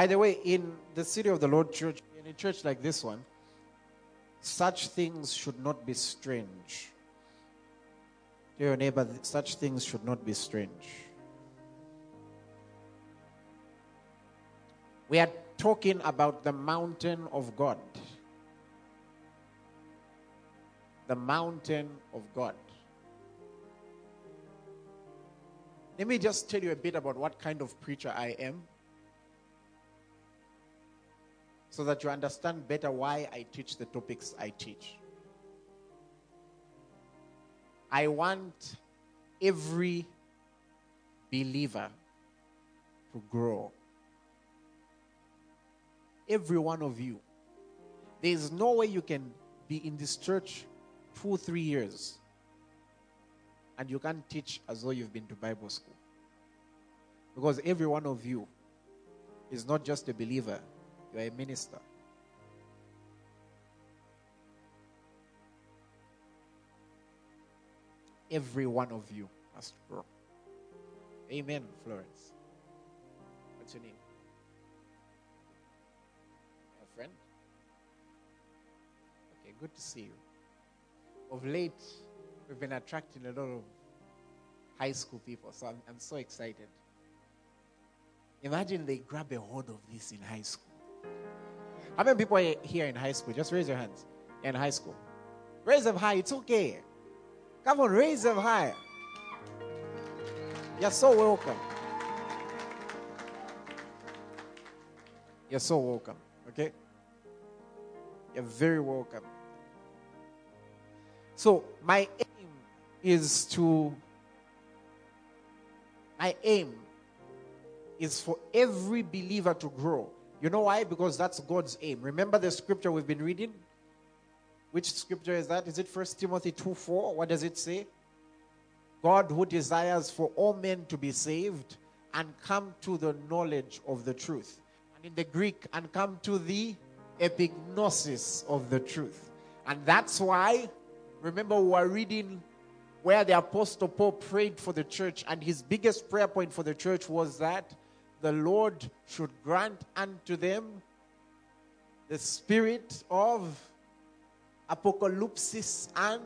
By the way, in the City of the Lord Church, in a church like this one, such things should not be strange. To your neighbor, such things should not be strange. We are talking about the mountain of God. The mountain of God. Let me just tell you a bit about what kind of preacher I am so that you understand better why I teach the topics I teach. I want every believer to grow. Every one of you. There is no way you can be in this church two, three years and you can't teach as though you've been to Bible school. Because every one of you is not just a believer, you're a minister. Every one of you must grow. Amen, Florence. What's your name? A friend? Okay, good to see you. Of late, we've been attracting a lot of high school people, so I'm, I'm so excited. Imagine they grab a hold of this in high school. How many people are here in high school? Just raise your hands. in high school. Raise them high. It's okay. Come on, raise them high. You're so welcome. You're so welcome. Okay? You're very welcome. So, my aim is to, my aim is for every believer to grow. You know why? Because that's God's aim. Remember the scripture we've been reading? Which scripture is that? Is it First Timothy 2 4? What does it say? God who desires for all men to be saved and come to the knowledge of the truth. And in the Greek, and come to the epignosis of the truth. And that's why, remember, we were reading where the Apostle Paul prayed for the church, and his biggest prayer point for the church was that the Lord should grant unto them the spirit of apocalypse and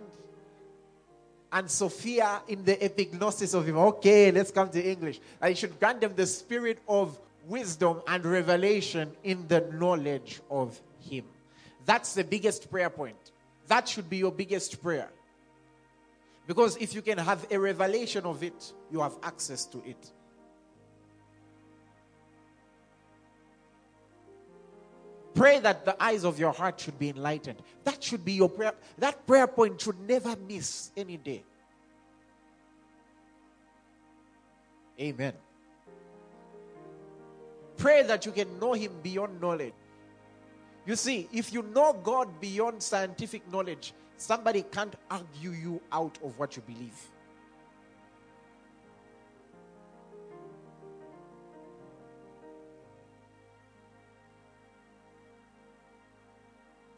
and Sophia in the epignosis of him. Okay, let's come to English. He should grant them the spirit of wisdom and revelation in the knowledge of him. That's the biggest prayer point. That should be your biggest prayer. Because if you can have a revelation of it, you have access to it. Pray that the eyes of your heart should be enlightened. That should be your prayer. That prayer point should never miss any day. Amen. Pray that you can know Him beyond knowledge. You see, if you know God beyond scientific knowledge, somebody can't argue you out of what you believe.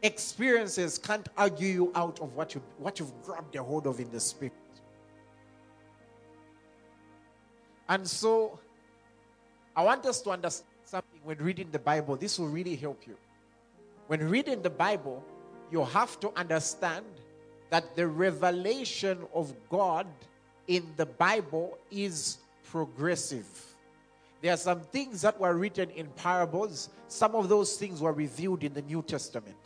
Experiences can't argue you out of what you what you've grabbed a hold of in the spirit. And so I want us to understand something when reading the Bible. This will really help you. When reading the Bible, you have to understand that the revelation of God in the Bible is progressive. There are some things that were written in parables, some of those things were revealed in the New Testament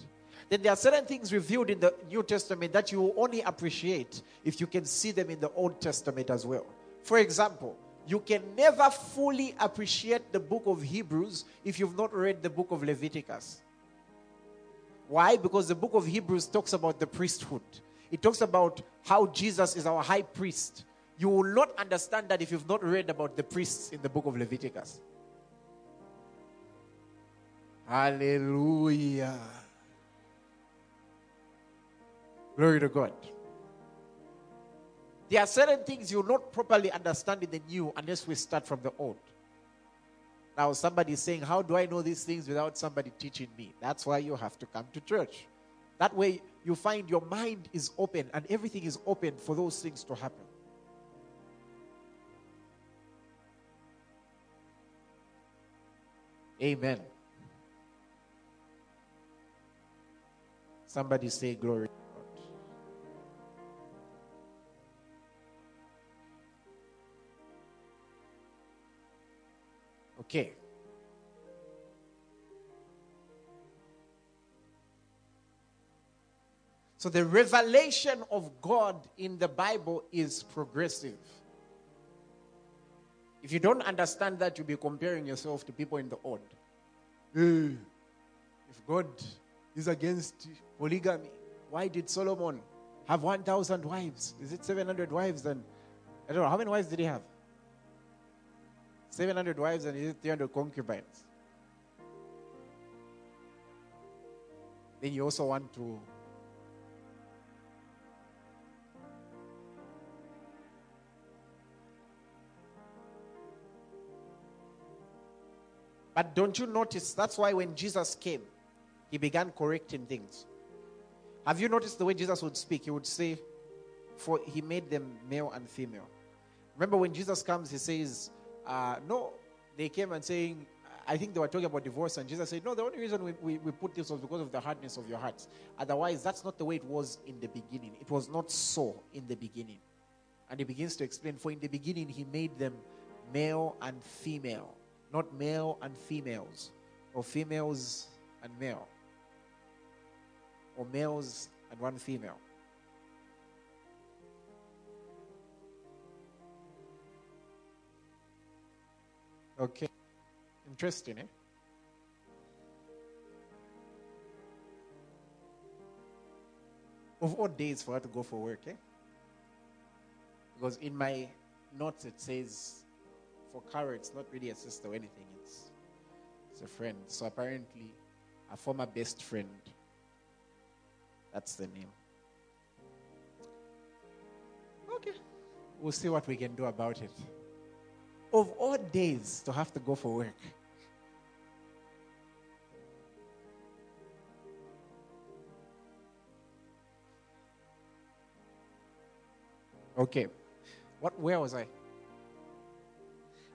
then there are certain things revealed in the New Testament that you will only appreciate if you can see them in the Old Testament as well. For example, you can never fully appreciate the book of Hebrews if you've not read the book of Leviticus. Why? Because the book of Hebrews talks about the priesthood. It talks about how Jesus is our high priest. You will not understand that if you've not read about the priests in the book of Leviticus. Hallelujah. Glory to God. There are certain things you'll not properly understand in the new unless we start from the old. Now, somebody is saying, How do I know these things without somebody teaching me? That's why you have to come to church. That way, you find your mind is open and everything is open for those things to happen. Amen. Somebody say glory. Okay. So the revelation of God in the Bible is progressive. If you don't understand that, you'll be comparing yourself to people in the odd. Eh, If God is against polygamy, why did Solomon have 1,000 wives? Is it 700 wives? Then I don't know. How many wives did he have? 700 wives and is 300 concubines? Then you also want to But don't you notice that's why when Jesus came, he began correcting things. Have you noticed the way Jesus would speak? He would say, For he made them male and female. Remember when Jesus comes, he says, uh, No, they came and saying, I think they were talking about divorce, and Jesus said, No, the only reason we, we, we put this was because of the hardness of your hearts. Otherwise, that's not the way it was in the beginning. It was not so in the beginning. And he begins to explain, For in the beginning, he made them male and female, not male and females, or females and male, or males and one female. Okay. Interesting, eh? Of all days for her to go for work, eh? Because in my notes it says for Cara it's not really a sister or anything, it's it's a friend. So apparently a former best friend. That's the name. Okay. We'll see what we can do about it. Of all days to have to go for work. Okay. What where was I?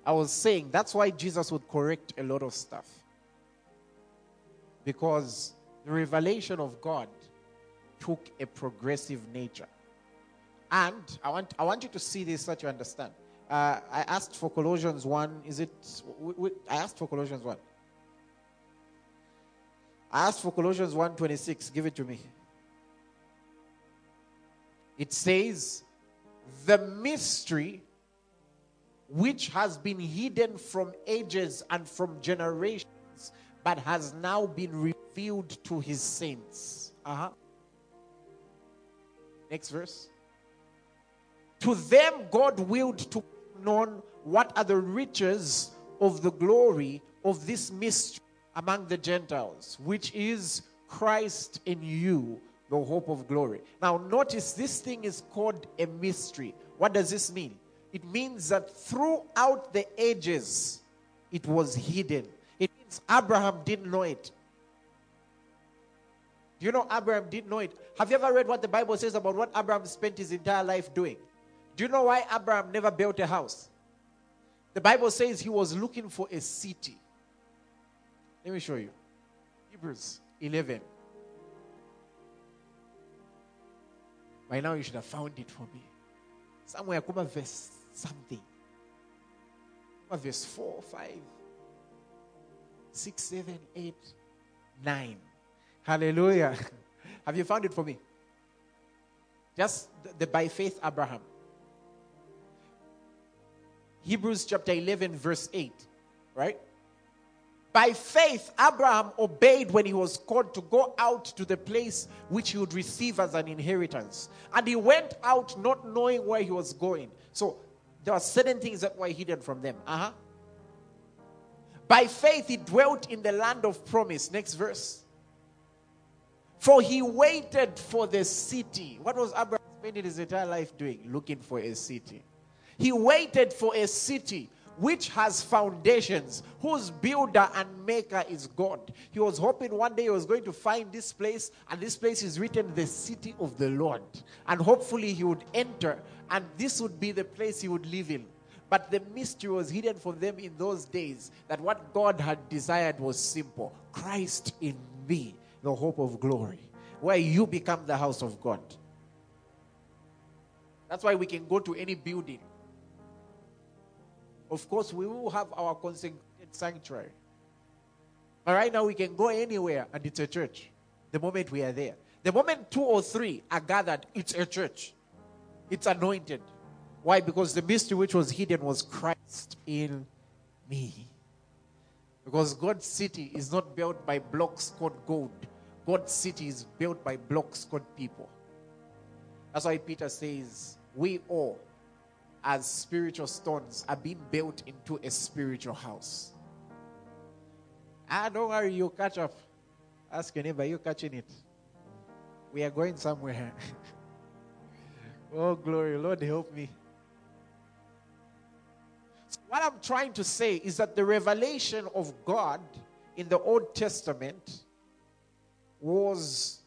I was saying that's why Jesus would correct a lot of stuff. Because the revelation of God took a progressive nature. And I want, I want you to see this so that you understand. Uh, I asked for Colossians 1. Is it? I asked for Colossians 1. I asked for Colossians 1:26. Give it to me. It says, "The mystery which has been hidden from ages and from generations, but has now been revealed to his saints." Uh-huh. Next verse. To them, God willed to known what are the riches of the glory of this mystery among the Gentiles, which is Christ in you, the hope of glory. Now, notice this thing is called a mystery. What does this mean? It means that throughout the ages, it was hidden. It means Abraham didn't know it. Do you know Abraham didn't know it? Have you ever read what the Bible says about what Abraham spent his entire life doing? Do you know why Abraham never built a house? The Bible says he was looking for a city. Let me show you. Hebrews 11. By now, you should have found it for me. Somewhere, come verse something. Come verse 4, 5, 6, 7, 8, 9. Hallelujah. Have you found it for me? Just the, the by faith Abraham. Hebrews chapter 11, verse 8. Right? By faith, Abraham obeyed when he was called to go out to the place which he would receive as an inheritance. And he went out not knowing where he was going. So there are certain things that were hidden from them. Uh-huh. By faith, he dwelt in the land of promise. Next verse. For he waited for the city. What was Abraham spending his entire life doing? Looking for a city. He waited for a city which has foundations, whose builder and maker is God. He was hoping one day he was going to find this place, and this place is written the city of the Lord. And hopefully he would enter, and this would be the place he would live in. But the mystery was hidden from them in those days that what God had desired was simple Christ in me, the hope of glory, where you become the house of God. That's why we can go to any building. Of course, we will have our consecrated sanctuary. But right now, we can go anywhere and it's a church the moment we are there. The moment two or three are gathered, it's a church. It's anointed. Why? Because the mystery which was hidden was Christ in me. Because God's city is not built by blocks called gold. God's city is built by blocks called people. That's why Peter says, We all, as spiritual stones, are being built into a spiritual house. Ah, don't worry, you'll catch up. Ask your neighbor, you're catching it. We are going somewhere. oh, glory. Lord, help me. So what I'm trying to say is that the revelation of God in the Old Testament was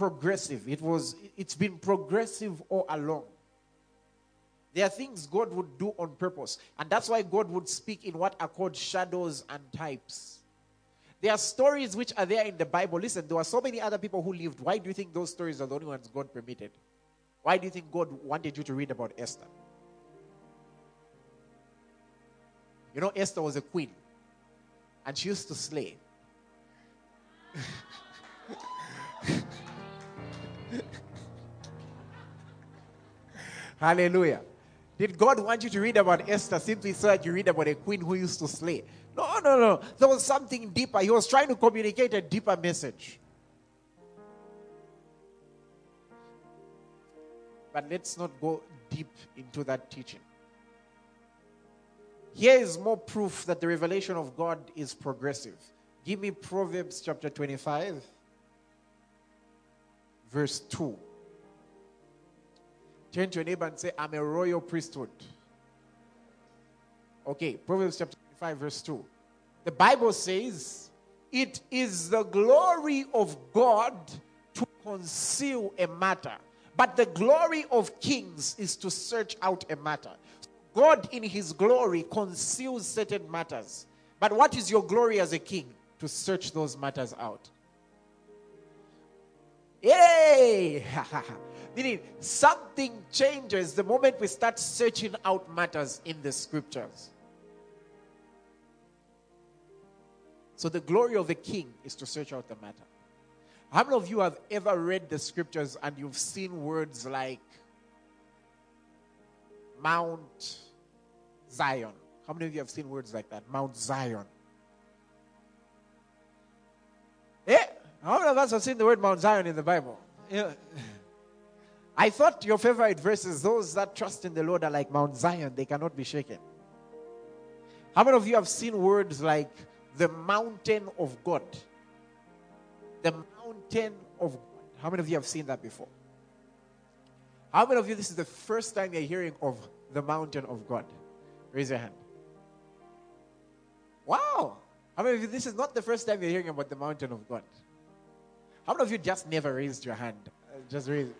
progressive. It was it's been progressive all along. There are things God would do on purpose. And that's why God would speak in what are called shadows and types. There are stories which are there in the Bible. Listen, there were so many other people who lived. Why do you think those stories are the only ones God permitted? Why do you think God wanted you to read about Esther? You know, Esther was a queen, and she used to slay. Hallelujah. Did God want you to read about Esther simply so that you read about a queen who used to slay? No, no, no. There was something deeper. He was trying to communicate a deeper message. But let's not go deep into that teaching. Here is more proof that the revelation of God is progressive. Give me Proverbs chapter 25, verse 2. Turn to your neighbor and say, I'm a royal priesthood. Okay, Proverbs chapter 25, verse 2. The Bible says, It is the glory of God to conceal a matter, but the glory of kings is to search out a matter. God, in his glory, conceals certain matters. But what is your glory as a king? To search those matters out. Yay! Meaning, something changes the moment we start searching out matters in the scriptures. So, the glory of the king is to search out the matter. How many of you have ever read the scriptures and you've seen words like Mount Zion? How many of you have seen words like that? Mount Zion. How many of us have seen the word Mount Zion in the Bible? Yeah. I thought your favorite verses, those that trust in the Lord are like Mount Zion, they cannot be shaken. How many of you have seen words like the mountain of God? The mountain of God. How many of you have seen that before? How many of you, this is the first time you're hearing of the mountain of God? Raise your hand. Wow. How many of you, this is not the first time you're hearing about the mountain of God? How many of you just never raised your hand? Uh, just raise it.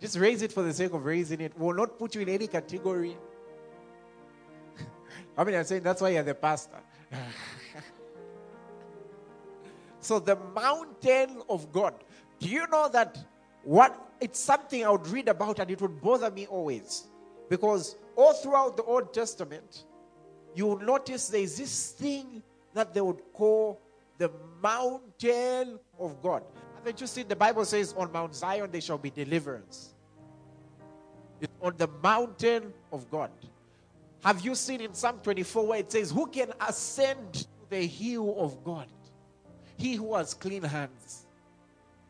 Just raise it for the sake of raising it. Will not put you in any category. I mean, I'm saying that's why you're the pastor. so the mountain of God. Do you know that what it's something I would read about and it would bother me always? Because all throughout the Old Testament, you will notice there is this thing that they would call the mountain of God. Haven't you seen the Bible says on Mount Zion there shall be deliverance? It's on the mountain of God. Have you seen in Psalm 24 where it says, Who can ascend to the hill of God? He who has clean hands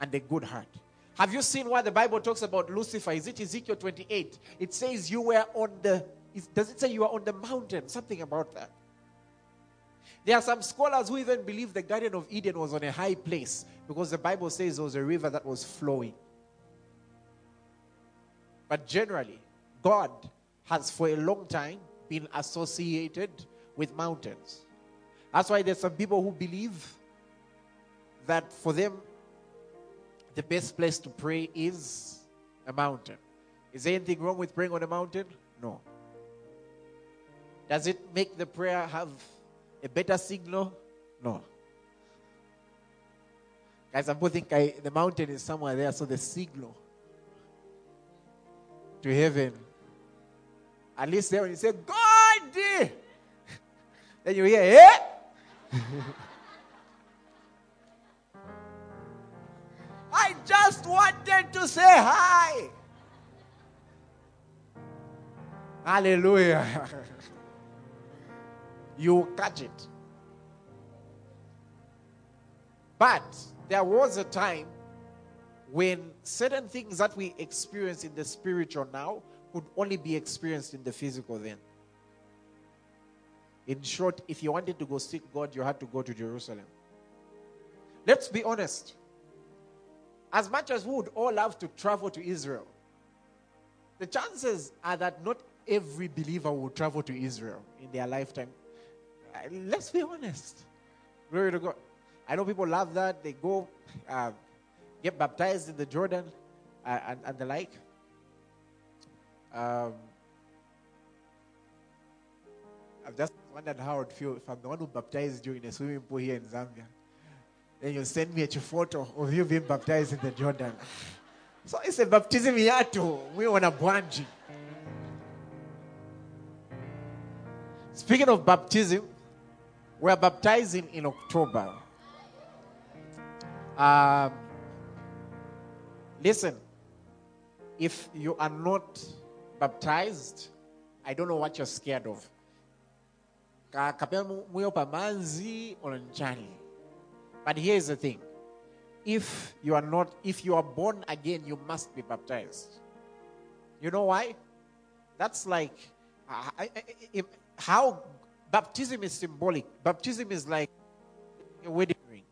and a good heart. Have you seen why the Bible talks about Lucifer? Is it Ezekiel 28? It says you were on the, does it say you were on the mountain? Something about that. There are some scholars who even believe the Garden of Eden was on a high place because the Bible says there was a river that was flowing. But generally, God has for a long time been associated with mountains. That's why there's some people who believe that for them, the best place to pray is a mountain. Is there anything wrong with praying on a mountain? No. Does it make the prayer have a better signal? No. Guys, people think I, the mountain is somewhere there, so the signal to heaven. At least there when you say, God, then you hear, eh? I just wanted to say hi. Hallelujah. you catch it. But there was a time when certain things that we experience in the spiritual now could only be experienced in the physical then. In short, if you wanted to go seek God, you had to go to Jerusalem. Let's be honest. As much as we would all love to travel to Israel, the chances are that not every believer will travel to Israel in their lifetime. Uh, let's be honest. Glory to God. I know people love that. They go uh, get baptized in the Jordan uh, and, and the like. Um, I've just wondered how it feel if I'm the one who baptized you in a swimming pool here in Zambia. Then you send me a photo of you being baptized in the Jordan. So it's a baptism too. We want a bwanji. Speaking of baptism, we're baptizing in October. Um, listen, if you are not baptized, I don't know what you're scared of. But here's the thing. If you are not, if you are born again, you must be baptized. You know why? That's like I, I, I, how baptism is symbolic. Baptism is like a wedding ring.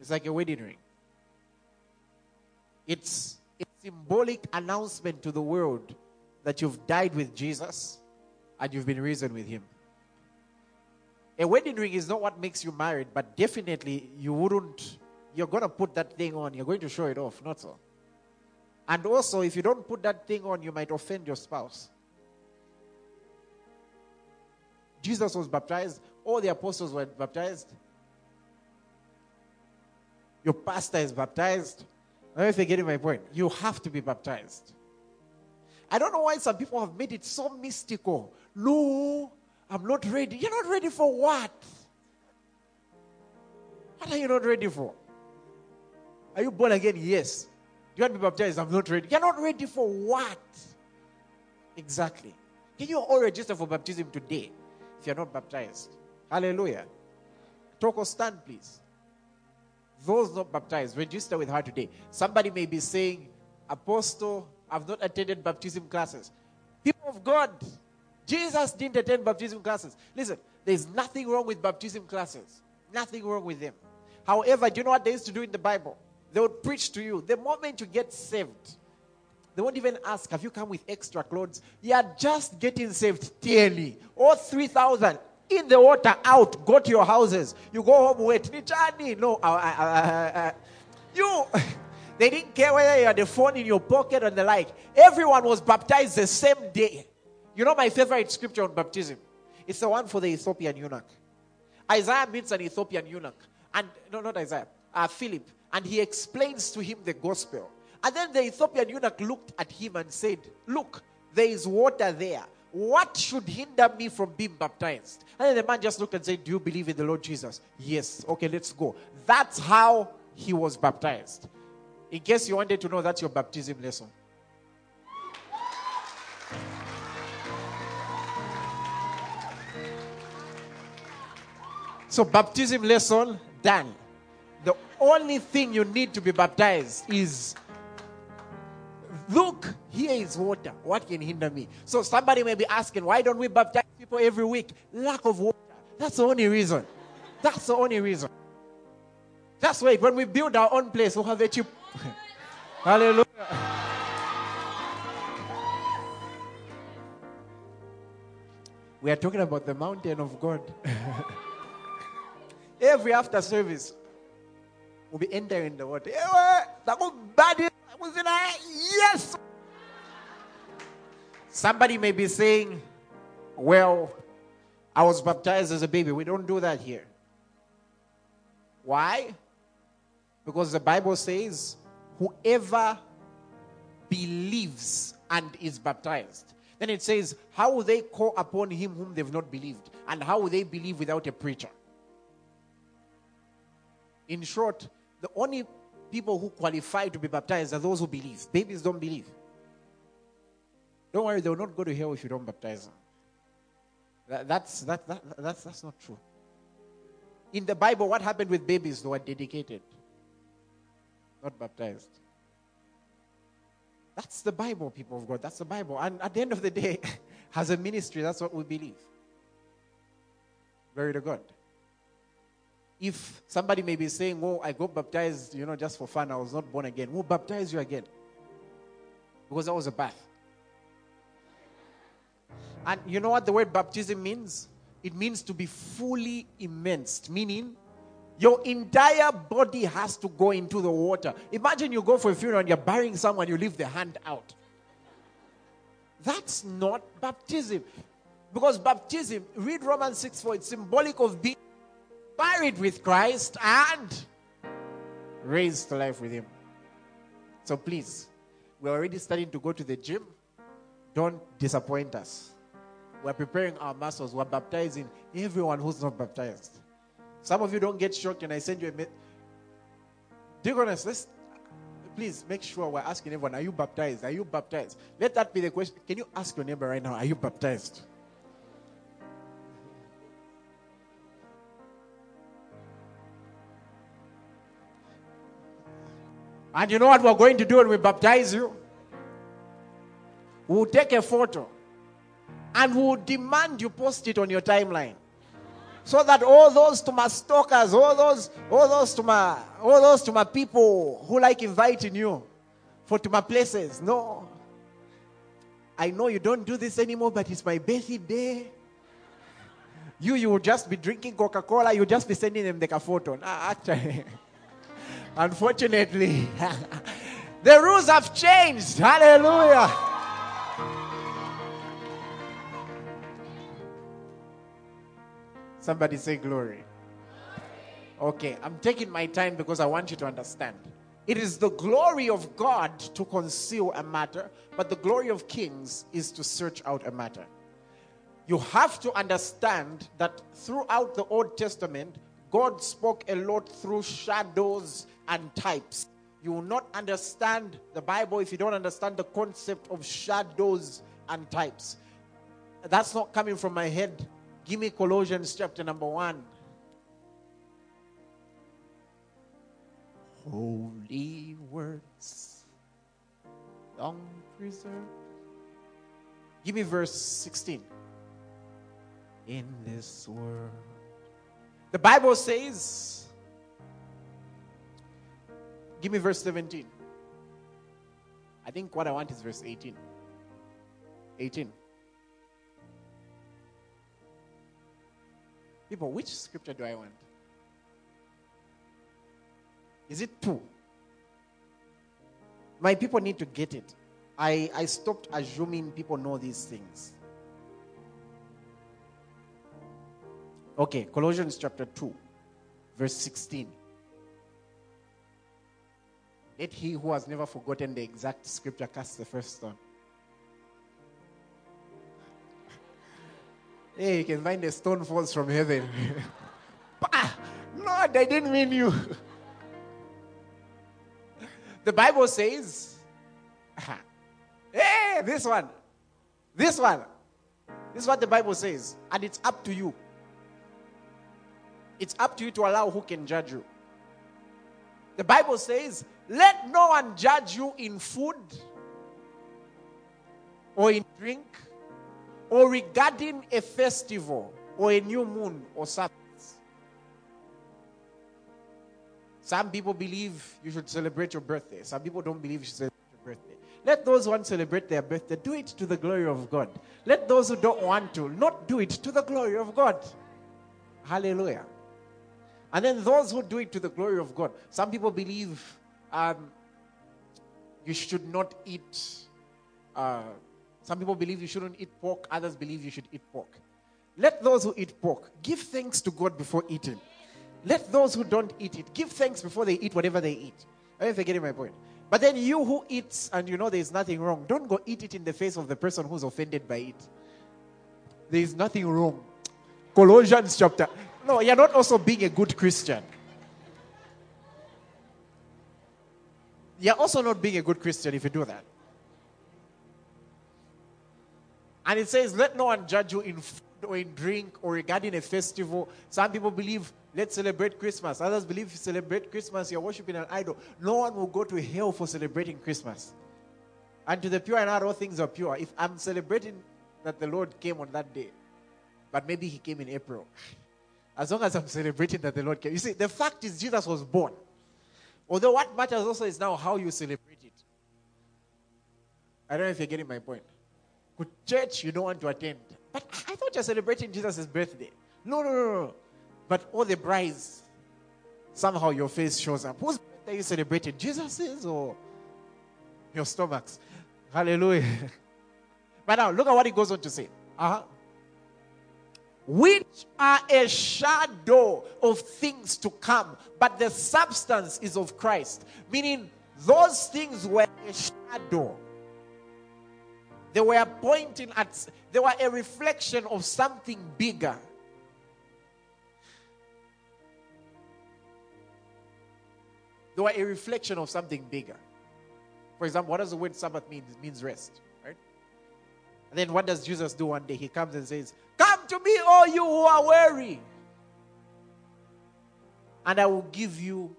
It's like a wedding ring. It's a symbolic announcement to the world that you've died with Jesus and you've been risen with him. A wedding ring is not what makes you married, but definitely you wouldn't, you're going to put that thing on, you're going to show it off, not so. And also, if you don't put that thing on, you might offend your spouse. Jesus was baptized, all the apostles were baptized. Your pastor is baptized. I don't know if you're getting my point. You have to be baptized. I don't know why some people have made it so mystical. No, I'm not ready. You're not ready for what? What are you not ready for? Are you born again? Yes. Do you want to be baptized? I'm not ready. You're not ready for what? Exactly. Can you all register for baptism today? You're not baptized. Hallelujah. Talk or stand, please. Those not baptized, register with her today. Somebody may be saying, Apostle, I've not attended baptism classes. People of God, Jesus didn't attend baptism classes. Listen, there's nothing wrong with baptism classes. Nothing wrong with them. However, do you know what they used to do in the Bible? They would preach to you. The moment you get saved, they won't even ask, Have you come with extra clothes? You are just getting saved daily. Or 3,000 in the water, out, go to your houses. You go home, wait. Nichani. No, you. They didn't care whether you had the phone in your pocket or the like. Everyone was baptized the same day. You know my favorite scripture on baptism? It's the one for the Ethiopian eunuch. Isaiah meets an Ethiopian eunuch. And no, not Isaiah, uh, Philip. And he explains to him the gospel. And then the Ethiopian eunuch looked at him and said, Look, there is water there. What should hinder me from being baptized? And then the man just looked and said, Do you believe in the Lord Jesus? Yes. Okay, let's go. That's how he was baptized. In case you wanted to know, that's your baptism lesson. So, baptism lesson done. The only thing you need to be baptized is Look, here is water. What can hinder me? So somebody may be asking, why don't we baptize people every week? Lack of water. That's the only reason. That's the only reason. That's why when we build our own place, we'll have a cheap. Hallelujah. We are talking about the mountain of God. Every after service, we'll be entering the water. Yes. Somebody may be saying, Well, I was baptized as a baby. We don't do that here. Why? Because the Bible says, Whoever believes and is baptized. Then it says, How will they call upon him whom they've not believed? And how will they believe without a preacher? In short, the only people who qualify to be baptized are those who believe. Babies don't believe. Don't worry, they will not go to hell if you don't baptize them. That, that's, that, that, that's, that's not true. In the Bible, what happened with babies? They were dedicated, not baptized. That's the Bible, people of God. That's the Bible. And at the end of the day, as a ministry, that's what we believe. Glory to God. If somebody may be saying, Oh, I got baptized, you know, just for fun, I was not born again. We'll baptize you again? Because that was a bath. And you know what the word baptism means? It means to be fully immersed, meaning your entire body has to go into the water. Imagine you go for a funeral and you're burying someone, you leave the hand out. That's not baptism. Because baptism, read Romans 6 4, it's symbolic of being buried with Christ and raised to life with Him. So please, we're already starting to go to the gym. Don't disappoint us. We're preparing our muscles. We're baptizing everyone who's not baptized. Some of you don't get shocked and I send you a message. Deaconess, let's please make sure we're asking everyone, are you baptized? Are you baptized? Let that be the question. Can you ask your neighbor right now, are you baptized? And you know what we're going to do when we baptize you? We'll take a photo and we'll demand you post it on your timeline. So that all those to my stalkers, all those, all those to my all those to my people who like inviting you for to my places. No. I know you don't do this anymore, but it's my birthday. You you will just be drinking Coca-Cola, you'll just be sending them the photo. Nah, actually. Unfortunately, the rules have changed. Hallelujah. Somebody say glory. Okay, I'm taking my time because I want you to understand. It is the glory of God to conceal a matter, but the glory of kings is to search out a matter. You have to understand that throughout the Old Testament, God spoke a lot through shadows and types. You will not understand the Bible if you don't understand the concept of shadows and types. That's not coming from my head. Give me Colossians chapter number one. Holy words, long preserved. Give me verse 16. In this world. The Bible says, give me verse 17. I think what I want is verse 18. 18. People, which scripture do I want? Is it two? My people need to get it. I, I stopped assuming people know these things. Okay, Colossians chapter 2, verse 16. Let he who has never forgotten the exact scripture cast the first stone. Hey, you can find a stone falls from heaven. Lord, I didn't mean you. the Bible says, hey, this one, this one, this is what the Bible says, and it's up to you. It's up to you to allow who can judge you. The Bible says, let no one judge you in food or in drink or regarding a festival or a new moon or Sabbath. Some people believe you should celebrate your birthday. Some people don't believe you should celebrate your birthday. Let those who want celebrate their birthday do it to the glory of God. Let those who don't want to not do it to the glory of God. Hallelujah. And then those who do it to the glory of God. Some people believe um, you should not eat uh, Some people believe you shouldn't eat pork, others believe you should eat pork. Let those who eat pork give thanks to God before eating. Let those who don't eat it give thanks before they eat whatever they eat. Are you getting my point? But then you who eats and you know there's nothing wrong, don't go eat it in the face of the person who's offended by it. There is nothing wrong. Colossians chapter. No, you're not also being a good Christian. You're also not being a good Christian if you do that. And it says, Let no one judge you in food or in drink or regarding a festival. Some people believe, let's celebrate Christmas. Others believe, if you celebrate Christmas, you're worshiping an idol. No one will go to hell for celebrating Christmas. And to the pure and all things are pure. If I'm celebrating that the Lord came on that day, but maybe he came in April, as long as I'm celebrating that the Lord came. You see, the fact is, Jesus was born. Although what matters also is now how you celebrate it. I don't know if you're getting my point. Good church you don't want to attend. But I thought you're celebrating Jesus' birthday. No, no, no, no. But all the brides, somehow your face shows up. Whose birthday you celebrating? Jesus's or your stomachs? Hallelujah. but now look at what he goes on to say. Uh-huh which are a shadow of things to come, but the substance is of Christ. Meaning, those things were a shadow. They were pointing at, they were a reflection of something bigger. They were a reflection of something bigger. For example, what does the word Sabbath mean? It means rest, right? And then what does Jesus do one day? He comes and says, To me, all you who are weary, and I will give you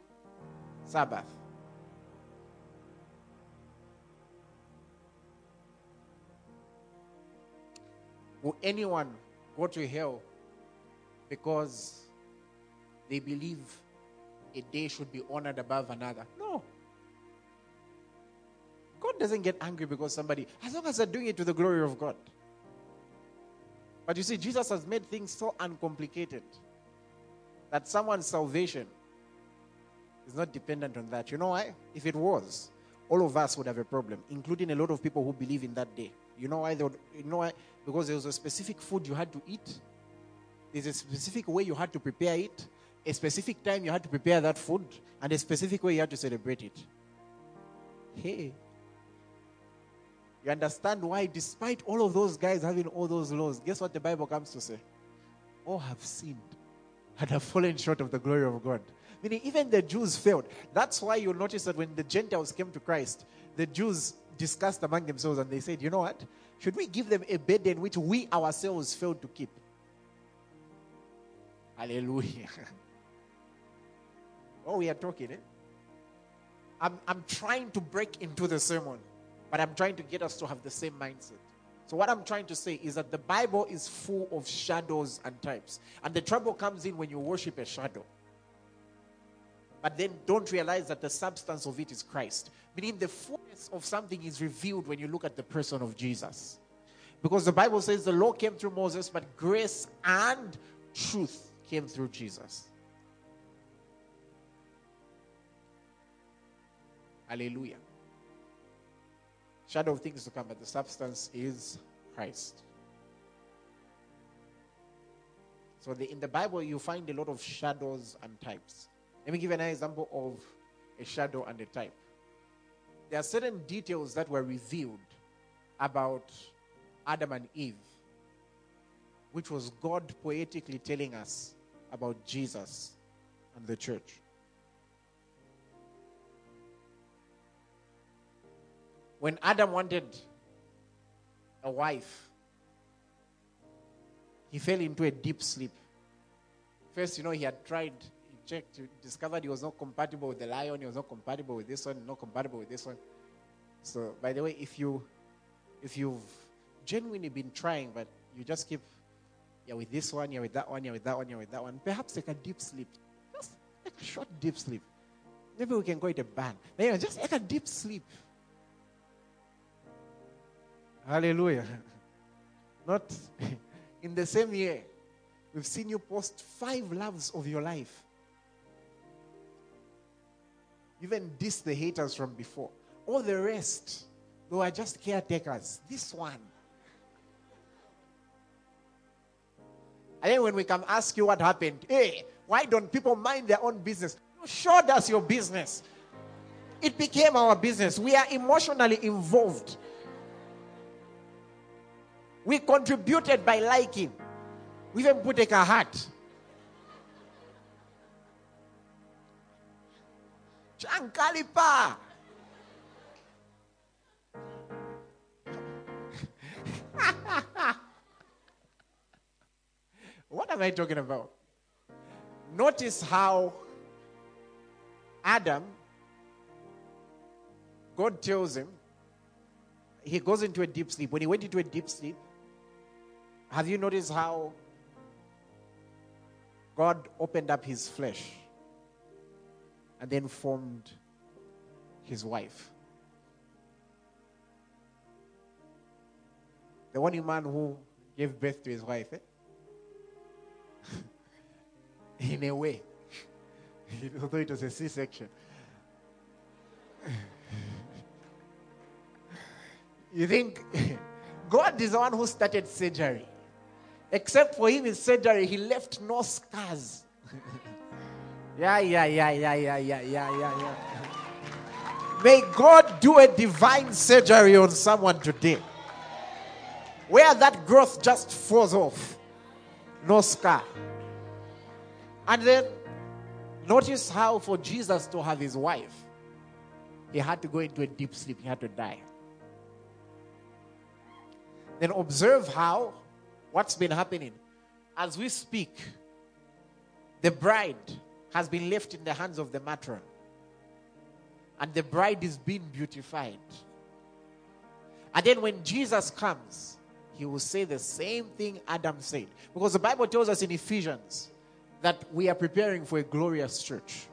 Sabbath. Will anyone go to hell because they believe a day should be honored above another? No. God doesn't get angry because somebody, as long as they're doing it to the glory of God. But you see, Jesus has made things so uncomplicated that someone's salvation is not dependent on that. You know why? If it was, all of us would have a problem, including a lot of people who believe in that day. You know why? Would, you know why? Because there was a specific food you had to eat. There's a specific way you had to prepare it, a specific time you had to prepare that food, and a specific way you had to celebrate it. Hey, you understand why, despite all of those guys having all those laws, guess what the Bible comes to say? All have sinned and have fallen short of the glory of God. Meaning, even the Jews failed. That's why you'll notice that when the Gentiles came to Christ, the Jews discussed among themselves and they said, you know what? Should we give them a burden which we ourselves failed to keep? Hallelujah. oh, we are talking, eh? I'm, I'm trying to break into the sermon. But I'm trying to get us to have the same mindset. So, what I'm trying to say is that the Bible is full of shadows and types. And the trouble comes in when you worship a shadow. But then don't realize that the substance of it is Christ. Meaning, the fullness of something is revealed when you look at the person of Jesus. Because the Bible says the law came through Moses, but grace and truth came through Jesus. Hallelujah shadow of things to come, but the substance is Christ. So the, in the Bible, you find a lot of shadows and types. Let me give an example of a shadow and a type. There are certain details that were revealed about Adam and Eve, which was God poetically telling us about Jesus and the church. When Adam wanted a wife, he fell into a deep sleep. First, you know, he had tried, he checked, he discovered he was not compatible with the lion, he was not compatible with this one, not compatible with this one. So, by the way, if you if you've genuinely been trying, but you just keep yeah with this one, yeah with that one, yeah with that one, yeah with that one, perhaps take a deep sleep. Just like a short deep sleep. Maybe we can go it a bang. Anyway, just like a deep sleep. Hallelujah. Not in the same year. We've seen you post five loves of your life. Even diss the haters from before. All the rest, they were just caretakers. This one. And then when we come ask you what happened, hey, why don't people mind their own business? You showed us your business. It became our business. We are emotionally involved. We contributed by liking. We even put a heart. Chankalipa. what am I talking about? Notice how Adam, God tells him, he goes into a deep sleep. When he went into a deep sleep, have you noticed how God opened up his flesh and then formed his wife? The only man who gave birth to his wife, eh? in a way, although it was a C section. you think God is the one who started surgery? Except for him in surgery, he left no scars. yeah, yeah, yeah, yeah, yeah, yeah, yeah, yeah, yeah. May God do a divine surgery on someone today. Where that growth just falls off. No scar. And then notice how for Jesus to have his wife, he had to go into a deep sleep, he had to die. Then observe how what's been happening. As we speak, the bride has been left in the hands of the matron. And the bride is being beautified. And then when Jesus comes, he will say the same thing Adam said. Because the Bible tells us in Ephesians that we are preparing for a glorious church.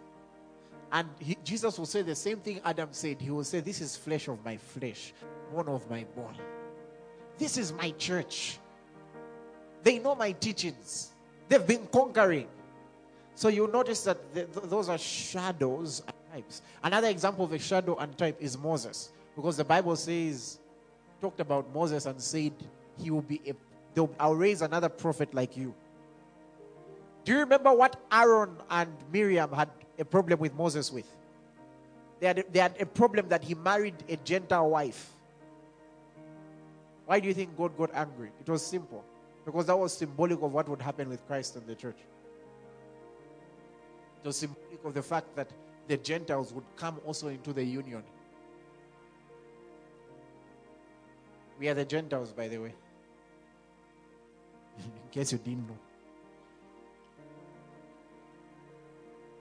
And he, Jesus will say the same thing Adam said. He will say, This is flesh of my flesh, bone of my bone. This is my church. They know my teachings. They've been conquering. So you notice that the, th- those are shadows and types. Another example of a shadow and type is Moses. Because the Bible says, talked about Moses and said, he will be a, I'll raise another prophet like you. Do you remember what Aaron and Miriam had a problem with Moses with? They had, they had a problem that he married a Gentile wife. Why do you think God got angry? It was simple. Because that was symbolic of what would happen with Christ and the church. It was symbolic of the fact that the Gentiles would come also into the union. We are the Gentiles, by the way. In case you didn't know.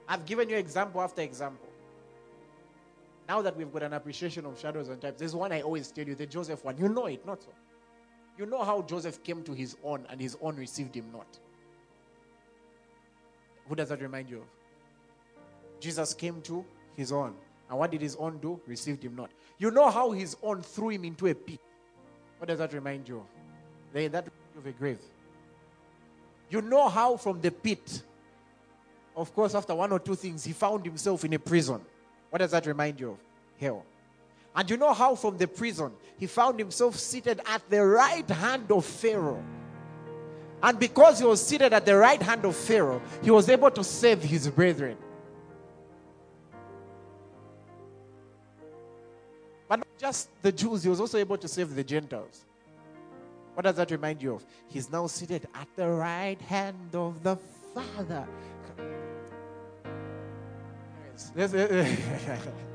I've given you example after example. Now that we've got an appreciation of shadows and types, there's one I always tell you, the Joseph one. You know it, not so. You know how Joseph came to his own and his own received him not. Who does that remind you of? Jesus came to his own. And what did his own do? Received him not. You know how his own threw him into a pit. What does that remind you of? They, that of a grave. You know how from the pit, of course, after one or two things, he found himself in a prison. What does that remind you of? Hell. And you know how from the prison he found himself seated at the right hand of Pharaoh. And because he was seated at the right hand of Pharaoh, he was able to save his brethren. But not just the Jews, he was also able to save the Gentiles. What does that remind you of? He's now seated at the right hand of the Father.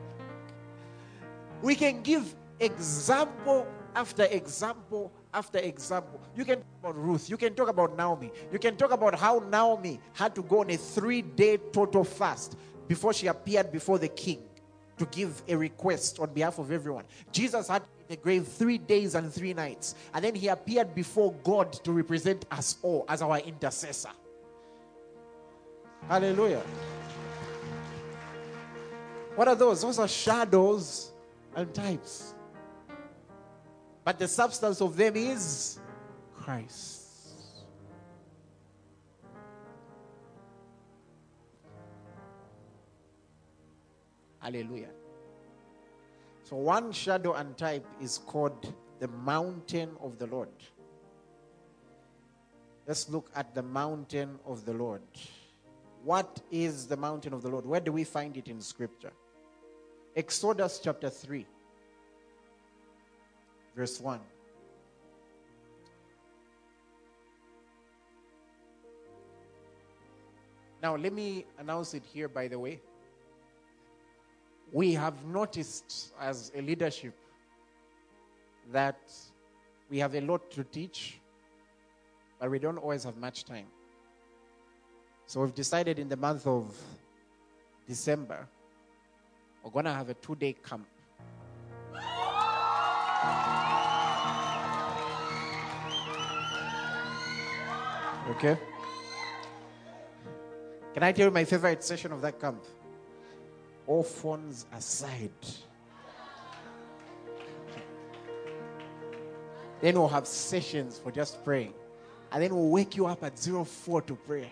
we can give example after example after example. You can talk about Ruth. You can talk about Naomi. You can talk about how Naomi had to go on a three day total fast before she appeared before the king to give a request on behalf of everyone. Jesus had in the grave three days and three nights. And then he appeared before God to represent us all as our intercessor. Hallelujah. What are those? Those are shadows and types. But the substance of them is Christ. Hallelujah. So, one shadow and type is called the mountain of the Lord. Let's look at the mountain of the Lord. What is the mountain of the Lord? Where do we find it in Scripture? Exodus chapter 3, verse 1. Now, let me announce it here, by the way. We have noticed as a leadership that we have a lot to teach, but we don't always have much time. So we've decided in the month of December, we're going to have a two day camp. Okay? Can I tell you my favorite session of that camp? All phones aside. Then we'll have sessions for just praying. And then we'll wake you up at 04 to pray.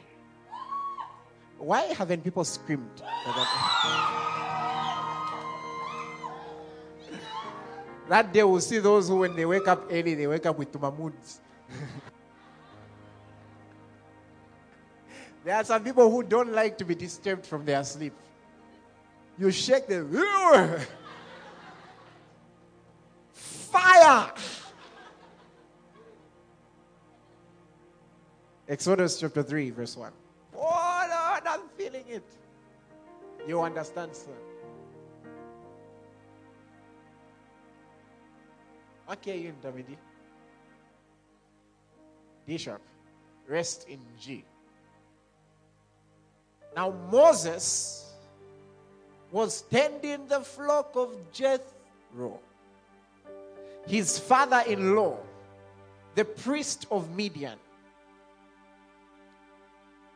Why haven't people screamed? That day we'll see those who, when they wake up early, they wake up with tumamuds. there are some people who don't like to be disturbed from their sleep. You shake them. Fire! Exodus chapter 3, verse 1. Oh, Lord, I'm feeling it. You understand, sir? Okay, you in Davidi. D sharp. Rest in G. Now Moses was tending the flock of Jethro, his father-in-law, the priest of Midian.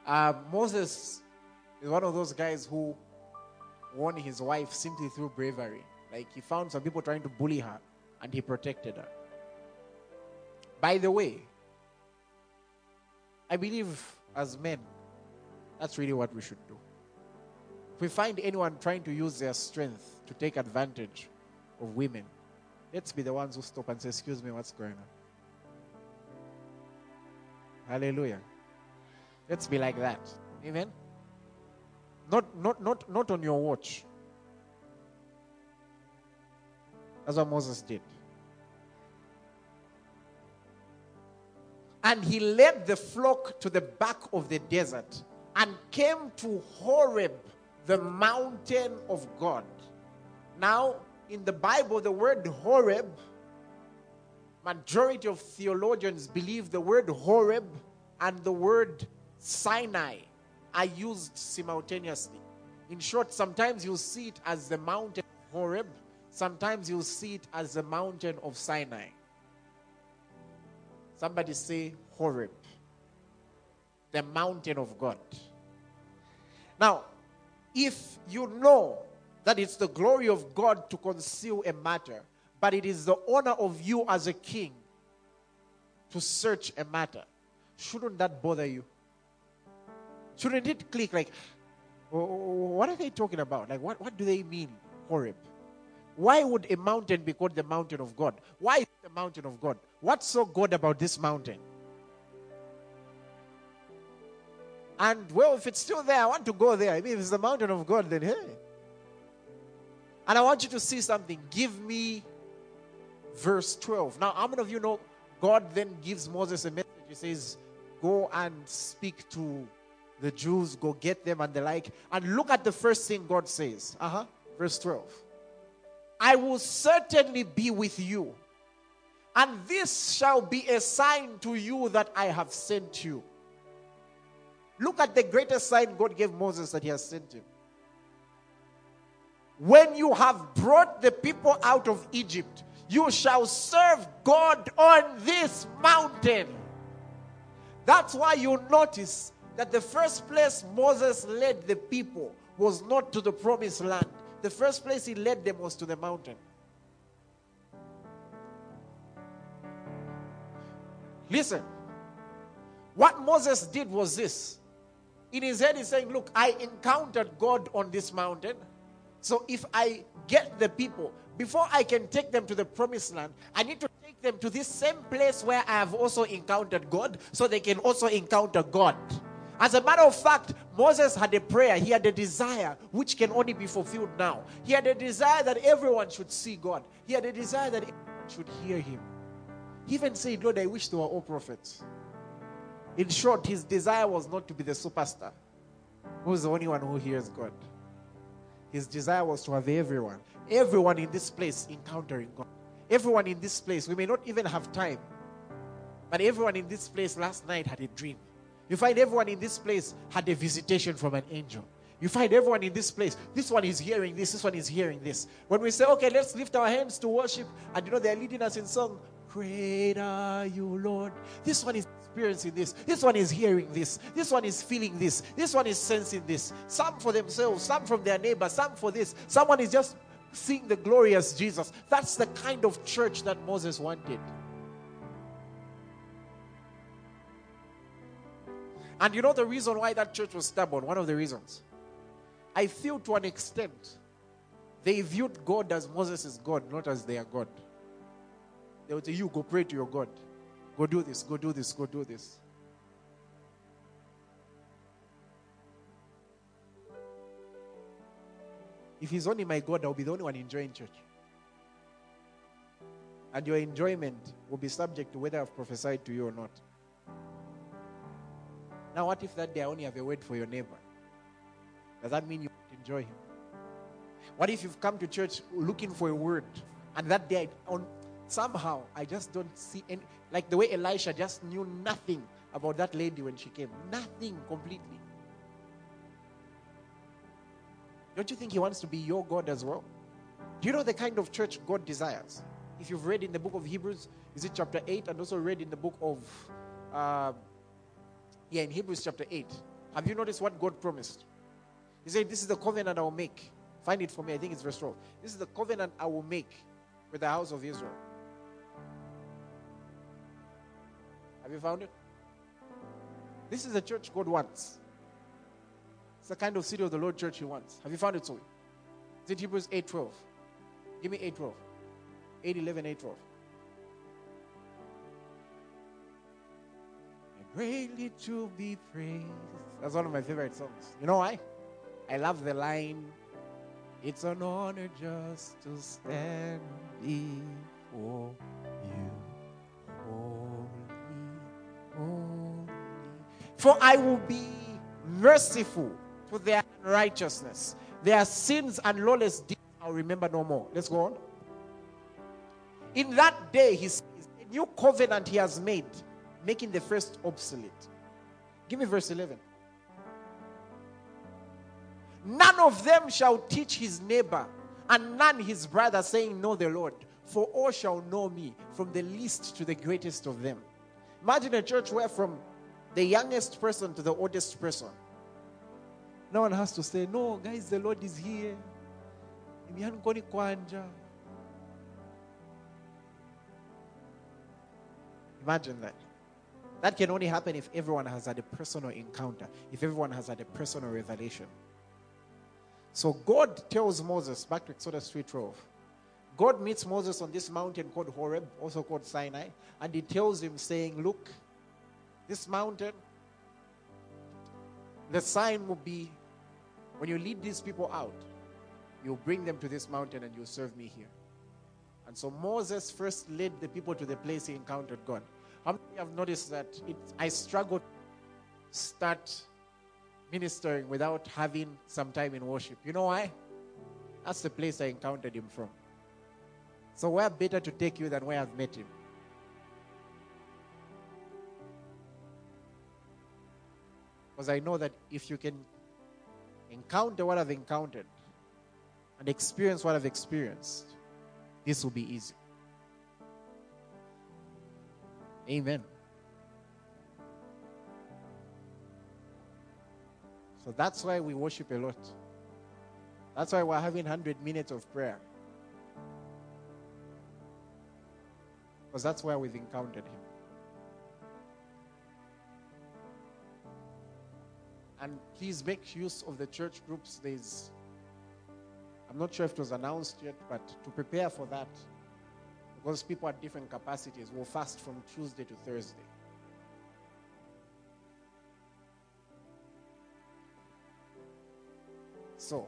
Uh, Moses is one of those guys who won his wife simply through bravery. Like he found some people trying to bully her and he protected her. By the way, I believe as men, that's really what we should do. If we find anyone trying to use their strength to take advantage of women, let's be the ones who stop and say, Excuse me, what's going on? Hallelujah. Let's be like that. Amen. Not, not, not, not on your watch. That's what Moses did. And he led the flock to the back of the desert and came to Horeb, the mountain of God. Now, in the Bible, the word Horeb, majority of theologians believe the word Horeb and the word Sinai are used simultaneously. In short, sometimes you see it as the mountain Horeb, sometimes you'll see it as the mountain of Sinai. Somebody say Horeb, the mountain of God. Now, if you know that it's the glory of God to conceal a matter, but it is the honor of you as a king to search a matter, shouldn't that bother you? Shouldn't it click like, oh, oh, oh, what are they talking about? Like, what, what do they mean, Horeb? Why would a mountain be called the mountain of God? Why is it the mountain of God? What's so good about this mountain? And well, if it's still there, I want to go there. I mean, if it's the mountain of God, then hey. And I want you to see something. Give me verse 12. Now, how many of you know God then gives Moses a message? He says, Go and speak to the Jews, go get them and the like. And look at the first thing God says. Uh huh. Verse 12. I will certainly be with you, and this shall be a sign to you that I have sent you. Look at the greatest sign God gave Moses that he has sent him. When you have brought the people out of Egypt, you shall serve God on this mountain. That's why you notice that the first place Moses led the people was not to the promised land. The first place he led them was to the mountain. Listen, what Moses did was this. In his head, he's saying, Look, I encountered God on this mountain. So if I get the people, before I can take them to the promised land, I need to take them to this same place where I have also encountered God so they can also encounter God. As a matter of fact, Moses had a prayer, he had a desire which can only be fulfilled now. He had a desire that everyone should see God, he had a desire that everyone should hear him. He even said, Lord, I wish they were all prophets. In short, his desire was not to be the superstar who's the only one who hears God. His desire was to have everyone, everyone in this place encountering God. Everyone in this place, we may not even have time, but everyone in this place last night had a dream. You find everyone in this place had a visitation from an angel. You find everyone in this place, this one is hearing this, this one is hearing this. When we say, okay, let's lift our hands to worship, and you know they're leading us in song, Great are you, Lord. This one is experiencing this. This one is hearing this. This one is feeling this. This one is sensing this. Some for themselves, some from their neighbor, some for this. Someone is just seeing the glorious Jesus. That's the kind of church that Moses wanted. And you know the reason why that church was stubborn? One of the reasons. I feel to an extent they viewed God as Moses' is God, not as their God. They would say, You go pray to your God. Go do this, go do this, go do this. If he's only my God, I'll be the only one enjoying church. And your enjoyment will be subject to whether I've prophesied to you or not. Now, what if that day I only have a word for your neighbor? Does that mean you enjoy him? What if you've come to church looking for a word, and that day on somehow I just don't see any, like the way Elisha just knew nothing about that lady when she came, nothing completely. Don't you think he wants to be your God as well? Do you know the kind of church God desires? If you've read in the book of Hebrews, is it chapter 8, and also read in the book of uh, yeah, in Hebrews chapter 8. Have you noticed what God promised? He said, This is the covenant I will make. Find it for me. I think it's verse 12. This is the covenant I will make with the house of Israel. Have you found it? This is the church God wants. It's the kind of city of the Lord church He wants. Have you found it, Zoe? Is it Hebrews 8 12? Give me 8 12. 8 11, 8 12. Greatly to be praised. That's one of my favorite songs. You know why? I love the line, It's an honor just to stand before you. Holy, holy. For I will be merciful to their righteousness. Their sins and lawless deeds I'll remember no more. Let's go on. In that day, he says, a new covenant he has made making the first obsolete. Give me verse 11. None of them shall teach his neighbor, and none his brother, saying, Know the Lord, for all shall know me, from the least to the greatest of them. Imagine a church where from the youngest person to the oldest person, no one has to say, No, guys, the Lord is here. Imagine that. That can only happen if everyone has had a personal encounter, if everyone has had a personal revelation. So God tells Moses, back to Exodus 3:12, God meets Moses on this mountain called Horeb, also called Sinai, and he tells him, saying, Look, this mountain, the sign will be when you lead these people out, you'll bring them to this mountain and you'll serve me here. And so Moses first led the people to the place he encountered God. How many have noticed that it, I struggle to start ministering without having some time in worship? You know why? That's the place I encountered him from. So, where better to take you than where I've met him? Because I know that if you can encounter what I've encountered and experience what I've experienced, this will be easy. Amen. So that's why we worship a lot. That's why we're having 100 minutes of prayer. Because that's where we've encountered Him. And please make use of the church groups. There's, I'm not sure if it was announced yet, but to prepare for that, Because people at different capacities will fast from Tuesday to Thursday. So,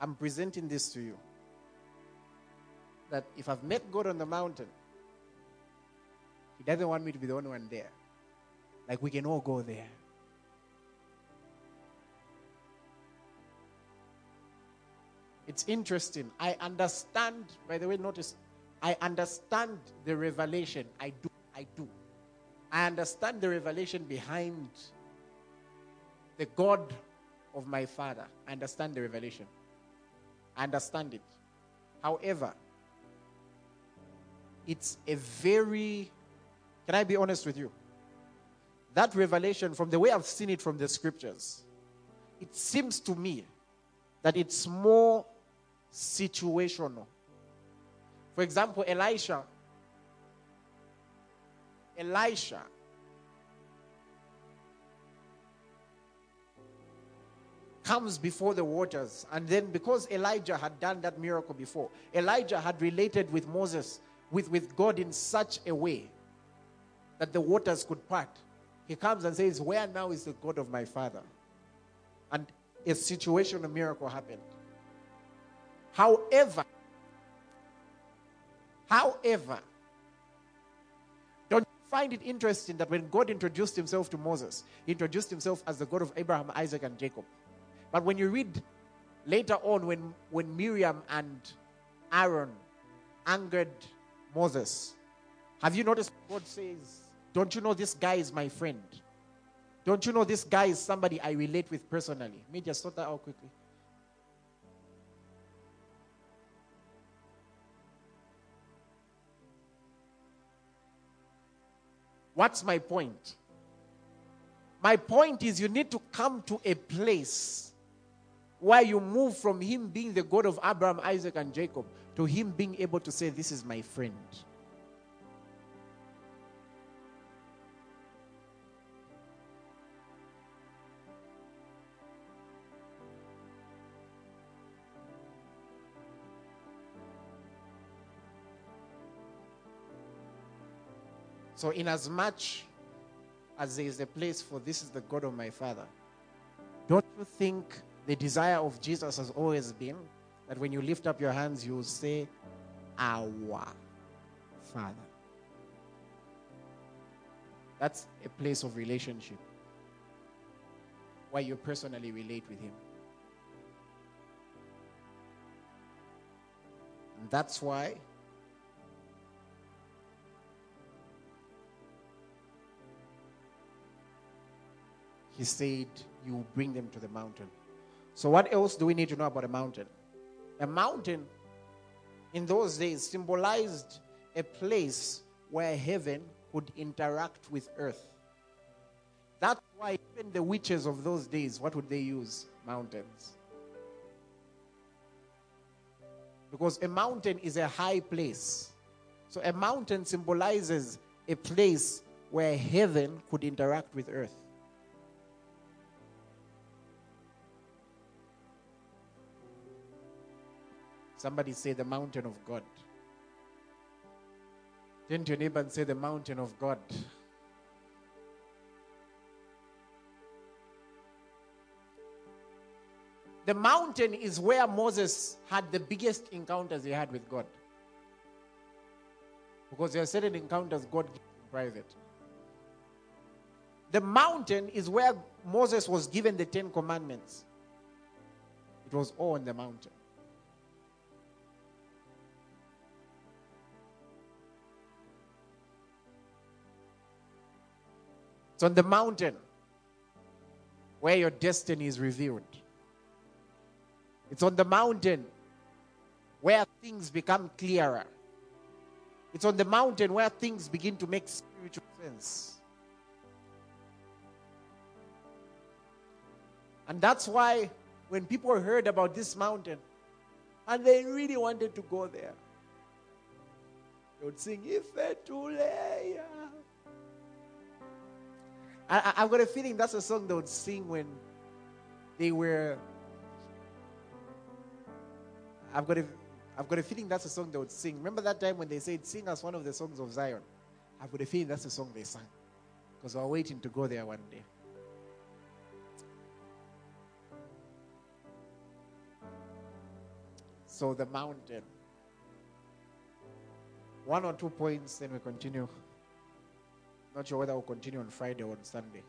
I'm presenting this to you that if I've met God on the mountain, He doesn't want me to be the only one there. Like we can all go there. It's interesting. I understand, by the way, notice, I understand the revelation. I do. I do. I understand the revelation behind the God of my father. I understand the revelation. I understand it. However, it's a very, can I be honest with you? That revelation, from the way I've seen it from the scriptures, it seems to me that it's more situational. For example, Elisha. Elisha comes before the waters. And then, because Elijah had done that miracle before, Elijah had related with Moses, with, with God in such a way that the waters could part. He comes and says, Where now is the God of my father? And a situation, a miracle happened. However, however, don't you find it interesting that when God introduced himself to Moses, he introduced himself as the God of Abraham, Isaac, and Jacob. But when you read later on, when, when Miriam and Aaron angered Moses, have you noticed God says, Don't you know this guy is my friend? Don't you know this guy is somebody I relate with personally? Let me just sort that out quickly. What's my point? My point is you need to come to a place where you move from him being the God of Abraham, Isaac, and Jacob to him being able to say, This is my friend. So, in as much as there is a place for this is the God of my father, don't you think the desire of Jesus has always been that when you lift up your hands, you will say, Our Father? That's a place of relationship where you personally relate with Him. And that's why he said, You bring them to the mountain. So, what else do we need to know about a mountain? A mountain in those days symbolized a place where heaven could interact with earth. That's why even the witches of those days, what would they use? Mountains. Because a mountain is a high place. So a mountain symbolizes a place where heaven could interact with earth. Somebody say the mountain of God. Turn to your neighbor and say the mountain of God. The mountain is where Moses had the biggest encounters he had with God. Because there are certain encounters God gives in private. The mountain is where Moses was given the Ten Commandments. It was all on the mountain. It's on the mountain where your destiny is revealed. It's on the mountain where things become clearer. It's on the mountain where things begin to make spiritual sense. And that's why when people heard about this mountain and they really wanted to go there, they would sing, Ifetuleya. I, have got a feeling that's a song they would sing when they were. I've got a, I've got a feeling that's a song they would sing. Remember that time when they said, "Sing us one of the songs of Zion." I've got a feeling that's the song they sang because we're waiting to go there one day. So the mountain. One or two points, then we continue. Not sure whether we'll continue on Friday or on Sunday.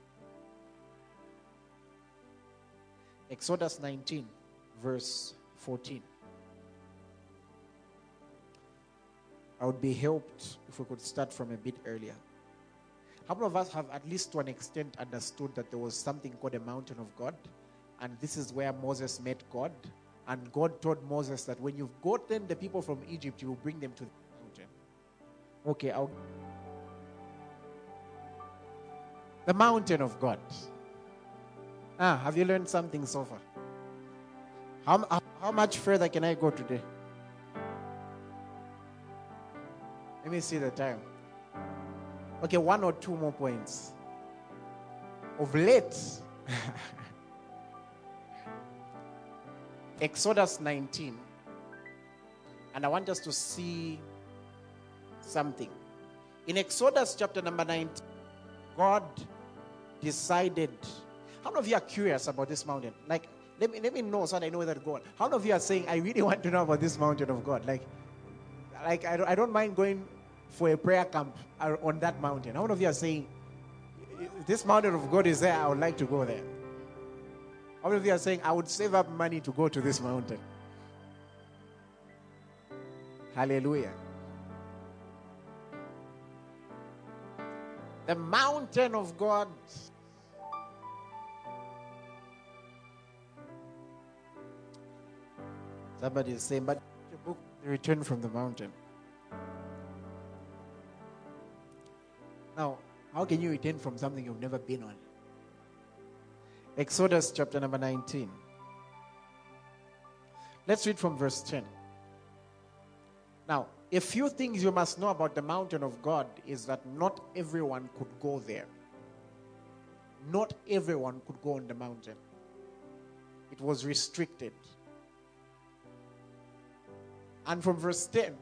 Exodus 19, verse 14. I would be helped if we could start from a bit earlier. How many of us have, at least to an extent, understood that there was something called a mountain of God? And this is where Moses met God. And God told Moses that when you've gotten the people from Egypt, you will bring them to the mountain. Okay, I'll. The mountain of God. Ah, have you learned something so far? How, how, much further can I go today? Let me see the time. Okay, one or two more points. Of late, Exodus 19, and I want us to see something. In Exodus chapter number 19, God decided. How many of you are curious about this mountain? Like, let me, let me know so that I know whether to go. How many of you are saying, I really want to know about this mountain of God? Like, like I don't, I don't mind going for a prayer camp on that mountain. How many of you are saying, this mountain of God is there, I would like to go there? How many of you are saying, I would save up money to go to this mountain? Hallelujah. The mountain of God. Somebody is saying, but the book, The Return from the Mountain. Now, how can you return from something you've never been on? Exodus chapter number 19. Let's read from verse 10. Now, a few things you must know about the mountain of God is that not everyone could go there. Not everyone could go on the mountain, it was restricted. And from verse 10,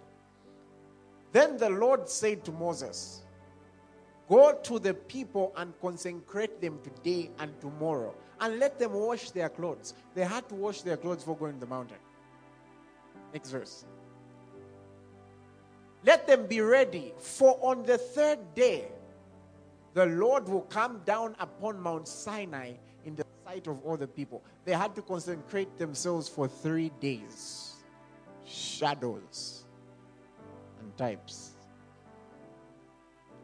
then the Lord said to Moses, Go to the people and consecrate them today and tomorrow, and let them wash their clothes. They had to wash their clothes before going to the mountain. Next verse. Let them be ready, for on the third day the Lord will come down upon Mount Sinai in the sight of all the people. They had to consecrate themselves for three days. Shadows and types.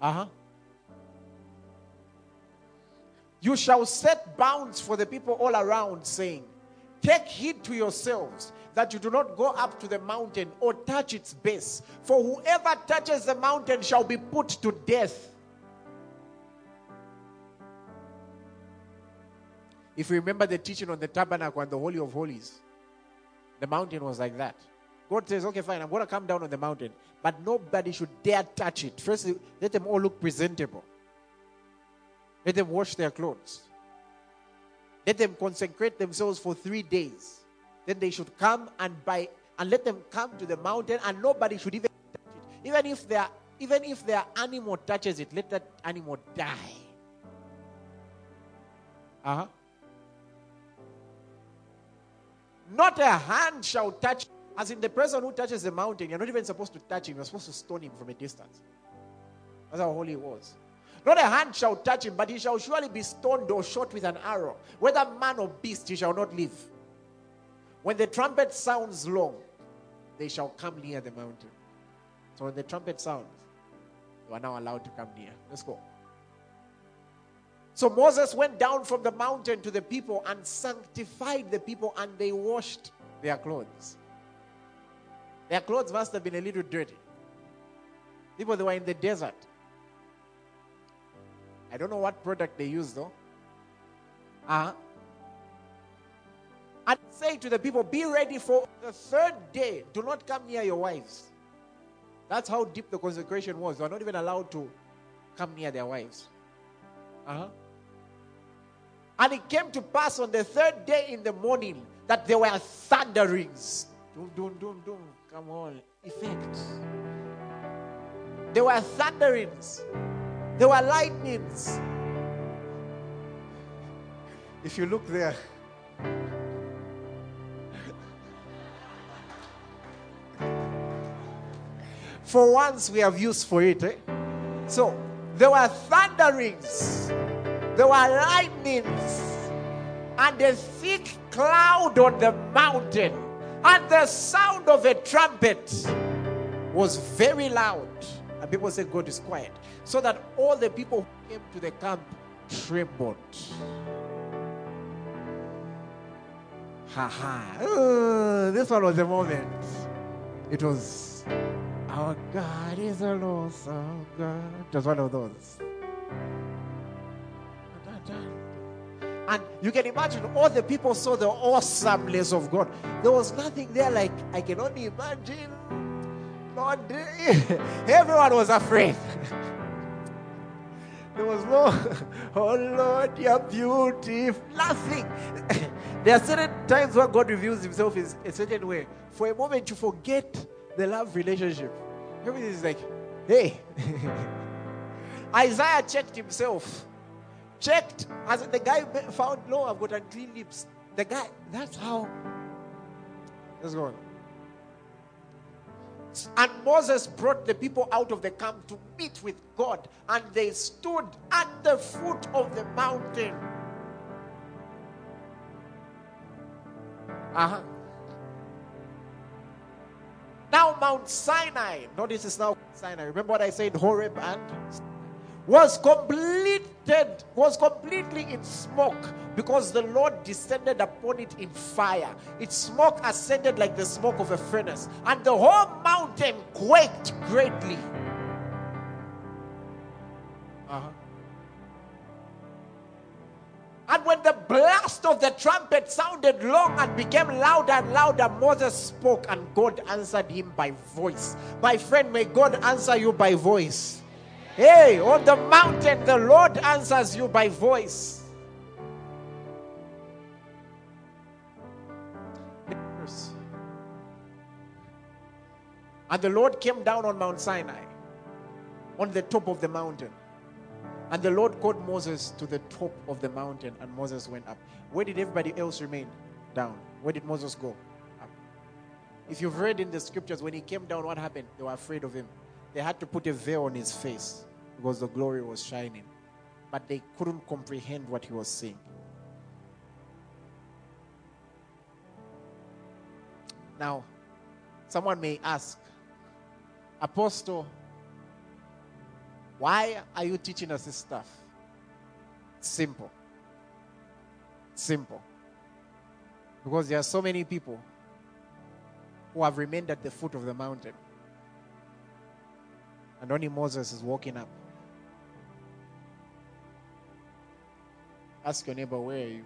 Uh huh. You shall set bounds for the people all around, saying, Take heed to yourselves that you do not go up to the mountain or touch its base, for whoever touches the mountain shall be put to death. If you remember the teaching on the tabernacle and the Holy of Holies, the mountain was like that. God says, okay, fine, I'm going to come down on the mountain, but nobody should dare touch it. First, let them all look presentable. Let them wash their clothes. Let them consecrate themselves for three days. Then they should come and buy and let them come to the mountain, and nobody should even touch it. Even if their even if their animal touches it, let that animal die. Uh-huh. Not a hand shall touch, as in the person who touches the mountain, you're not even supposed to touch him, you're supposed to stone him from a distance. That's how holy it was. Not a hand shall touch him, but he shall surely be stoned or shot with an arrow. Whether man or beast, he shall not live. When the trumpet sounds long, they shall come near the mountain. So when the trumpet sounds, you are now allowed to come near. Let's go. So Moses went down from the mountain to the people and sanctified the people, and they washed their clothes. Their clothes must have been a little dirty. People, they were in the desert. I don't know what product they used, though. Uh, and say to the people, Be ready for the third day. Do not come near your wives. That's how deep the consecration was. They were not even allowed to come near their wives. Uh-huh. And it came to pass on the third day in the morning that there were thunderings, Doom, doom, doom, doom. Come on. Effect. There were thunderings. There were lightnings. If you look there, for once we have use for it. Eh? So there were thunderings, there were lightnings, and a thick cloud on the mountain, and the sound of a trumpet was very loud. And people said, God is quiet. So that all the people who came to the camp trembled. Ha ha. Uh, this one was the moment. It was, our God is an awesome God. It was one of those. And you can imagine all the people saw the awesomeness of God. There was nothing there like, I can only imagine. Lord, everyone was afraid. There was no, oh Lord, you're beautiful. Nothing. there are certain times where God reveals himself in a certain way. For a moment, you forget the love relationship. Everything is like, hey. Isaiah checked himself. Checked. As the guy found, no, I've got unclean lips. The guy, that's how. Let's go on. And Moses brought the people out of the camp to meet with God, and they stood at the foot of the mountain. Uh huh. Now, Mount Sinai, notice it's now Sinai. Remember what I said, Horeb and was completed, was completely in smoke because the Lord descended upon it in fire. Its smoke ascended like the smoke of a furnace, and the whole mountain quaked greatly. Uh-huh. And when the blast of the trumpet sounded long and became louder and louder, Moses spoke, and God answered him by voice. My friend, may God answer you by voice. Hey, on the mountain, the Lord answers you by voice. And the Lord came down on Mount Sinai, on the top of the mountain. And the Lord called Moses to the top of the mountain, and Moses went up. Where did everybody else remain? Down. Where did Moses go? Up. If you've read in the scriptures, when he came down, what happened? They were afraid of him. They had to put a veil on his face because the glory was shining. But they couldn't comprehend what he was saying. Now, someone may ask, Apostle, why are you teaching us this stuff? Simple. Simple. Because there are so many people who have remained at the foot of the mountain. And only Moses is walking up. Ask your neighbor, where are you?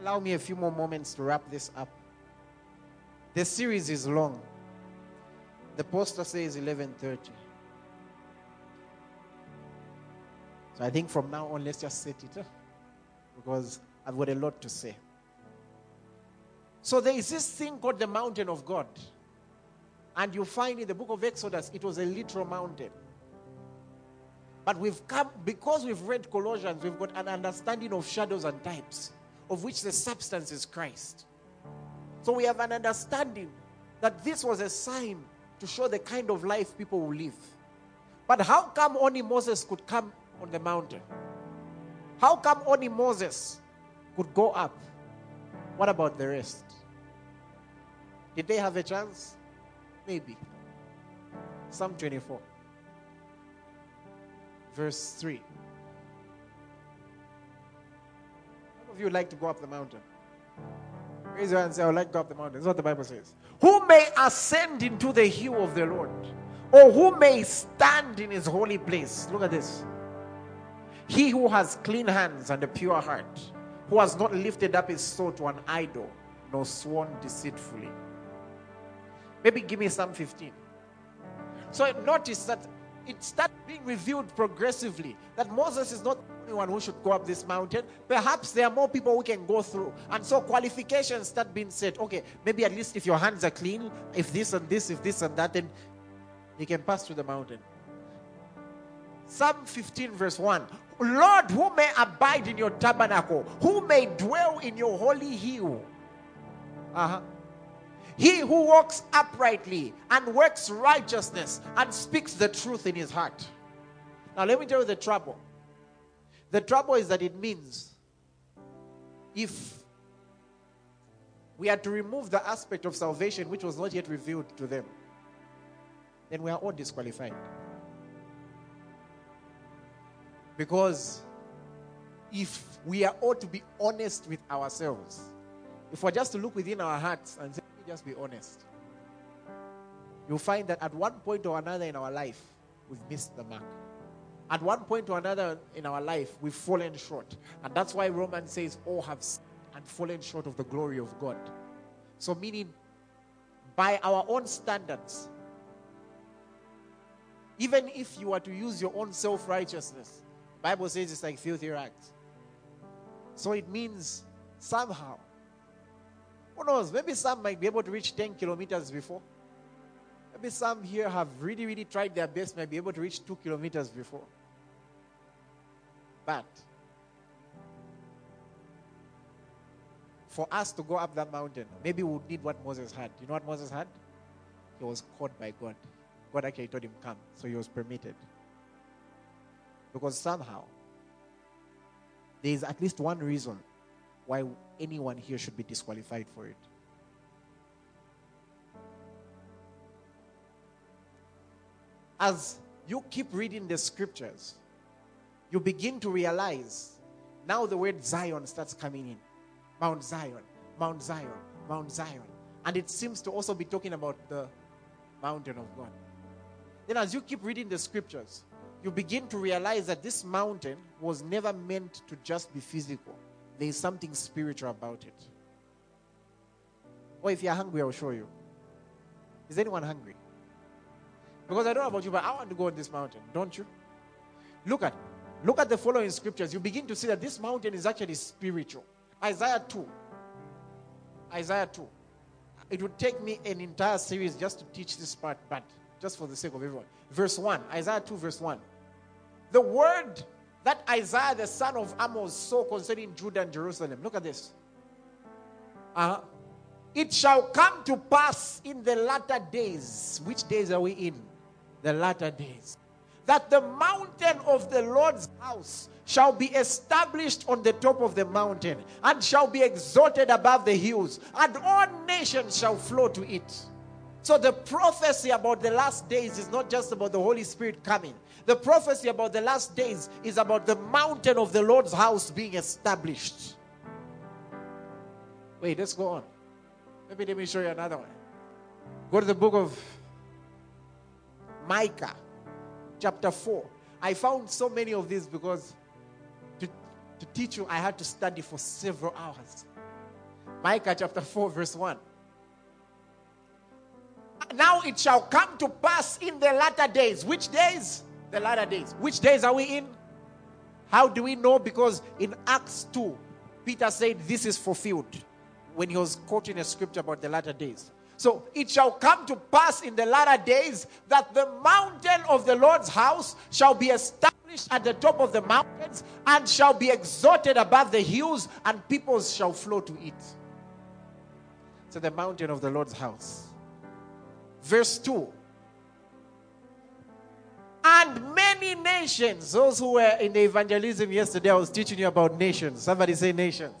Allow me a few more moments to wrap this up. The series is long. The poster says 11:30. So I think from now on, let's just set it, because I've got a lot to say. So there is this thing called the mountain of God. And you find in the book of Exodus, it was a literal mountain. But we've come, because we've read Colossians, we've got an understanding of shadows and types, of which the substance is Christ. So we have an understanding that this was a sign to show the kind of life people will live. But how come only Moses could come on the mountain? How come only Moses could go up? What about the rest? Did they have a chance? Maybe. Psalm 24, verse 3. How of you like to go up the mountain? Raise your hand and say, I would like to go up the mountain. That's what the Bible says. Who may ascend into the hill of the Lord? Or who may stand in his holy place? Look at this. He who has clean hands and a pure heart, who has not lifted up his soul to an idol, nor sworn deceitfully. Maybe give me Psalm 15. So notice that it starts being revealed progressively that Moses is not the only one who should go up this mountain. Perhaps there are more people who can go through. And so qualifications start being set. Okay, maybe at least if your hands are clean, if this and this, if this and that, then you can pass through the mountain. Psalm 15, verse 1. Lord, who may abide in your tabernacle, who may dwell in your holy hill. Uh-huh. He who walks uprightly and works righteousness and speaks the truth in his heart. Now, let me tell you the trouble. The trouble is that it means if we are to remove the aspect of salvation which was not yet revealed to them, then we are all disqualified. Because if we are all to be honest with ourselves, if we're just to look within our hearts and say, just be honest, you'll find that at one point or another in our life, we've missed the mark. At one point or another in our life, we've fallen short. And that's why Romans says, All have sinned and fallen short of the glory of God. So, meaning, by our own standards, even if you are to use your own self righteousness, Bible says it's like filthy rags. So it means somehow, who knows, maybe some might be able to reach 10 kilometers before. Maybe some here have really, really tried their best, might be able to reach two kilometers before. But for us to go up that mountain, maybe we would need what Moses had. You know what Moses had? He was caught by God. God actually told him, Come. So he was permitted. Because somehow, there is at least one reason why anyone here should be disqualified for it. As you keep reading the scriptures, you begin to realize now the word Zion starts coming in. Mount Zion, Mount Zion, Mount Zion. And it seems to also be talking about the mountain of God. Then, as you keep reading the scriptures, you begin to realize that this mountain was never meant to just be physical. There is something spiritual about it. Or if you're hungry, I'll show you. Is anyone hungry? Because I don't know about you, but I want to go on this mountain, don't you? Look at look at the following scriptures. You begin to see that this mountain is actually spiritual. Isaiah 2. Isaiah 2. It would take me an entire series just to teach this part, but just for the sake of everyone. Verse 1. Isaiah 2, verse 1. The word that Isaiah the son of Amos saw concerning Judah and Jerusalem. Look at this. Uh-huh. It shall come to pass in the latter days. Which days are we in? The latter days. That the mountain of the Lord's house shall be established on the top of the mountain and shall be exalted above the hills, and all nations shall flow to it. So the prophecy about the last days is not just about the Holy Spirit coming. The prophecy about the last days is about the mountain of the Lord's house being established. Wait, let's go on. Maybe let me show you another one. Go to the book of Micah, chapter 4. I found so many of these because to, to teach you, I had to study for several hours. Micah chapter 4, verse 1. Now it shall come to pass in the latter days. Which days? The latter days. Which days are we in? How do we know? Because in Acts 2, Peter said this is fulfilled when he was quoting a scripture about the latter days. So it shall come to pass in the latter days that the mountain of the Lord's house shall be established at the top of the mountains and shall be exalted above the hills, and peoples shall flow to it. So the mountain of the Lord's house. Verse 2. And many nations, those who were in the evangelism yesterday, I was teaching you about nations. Somebody say nations.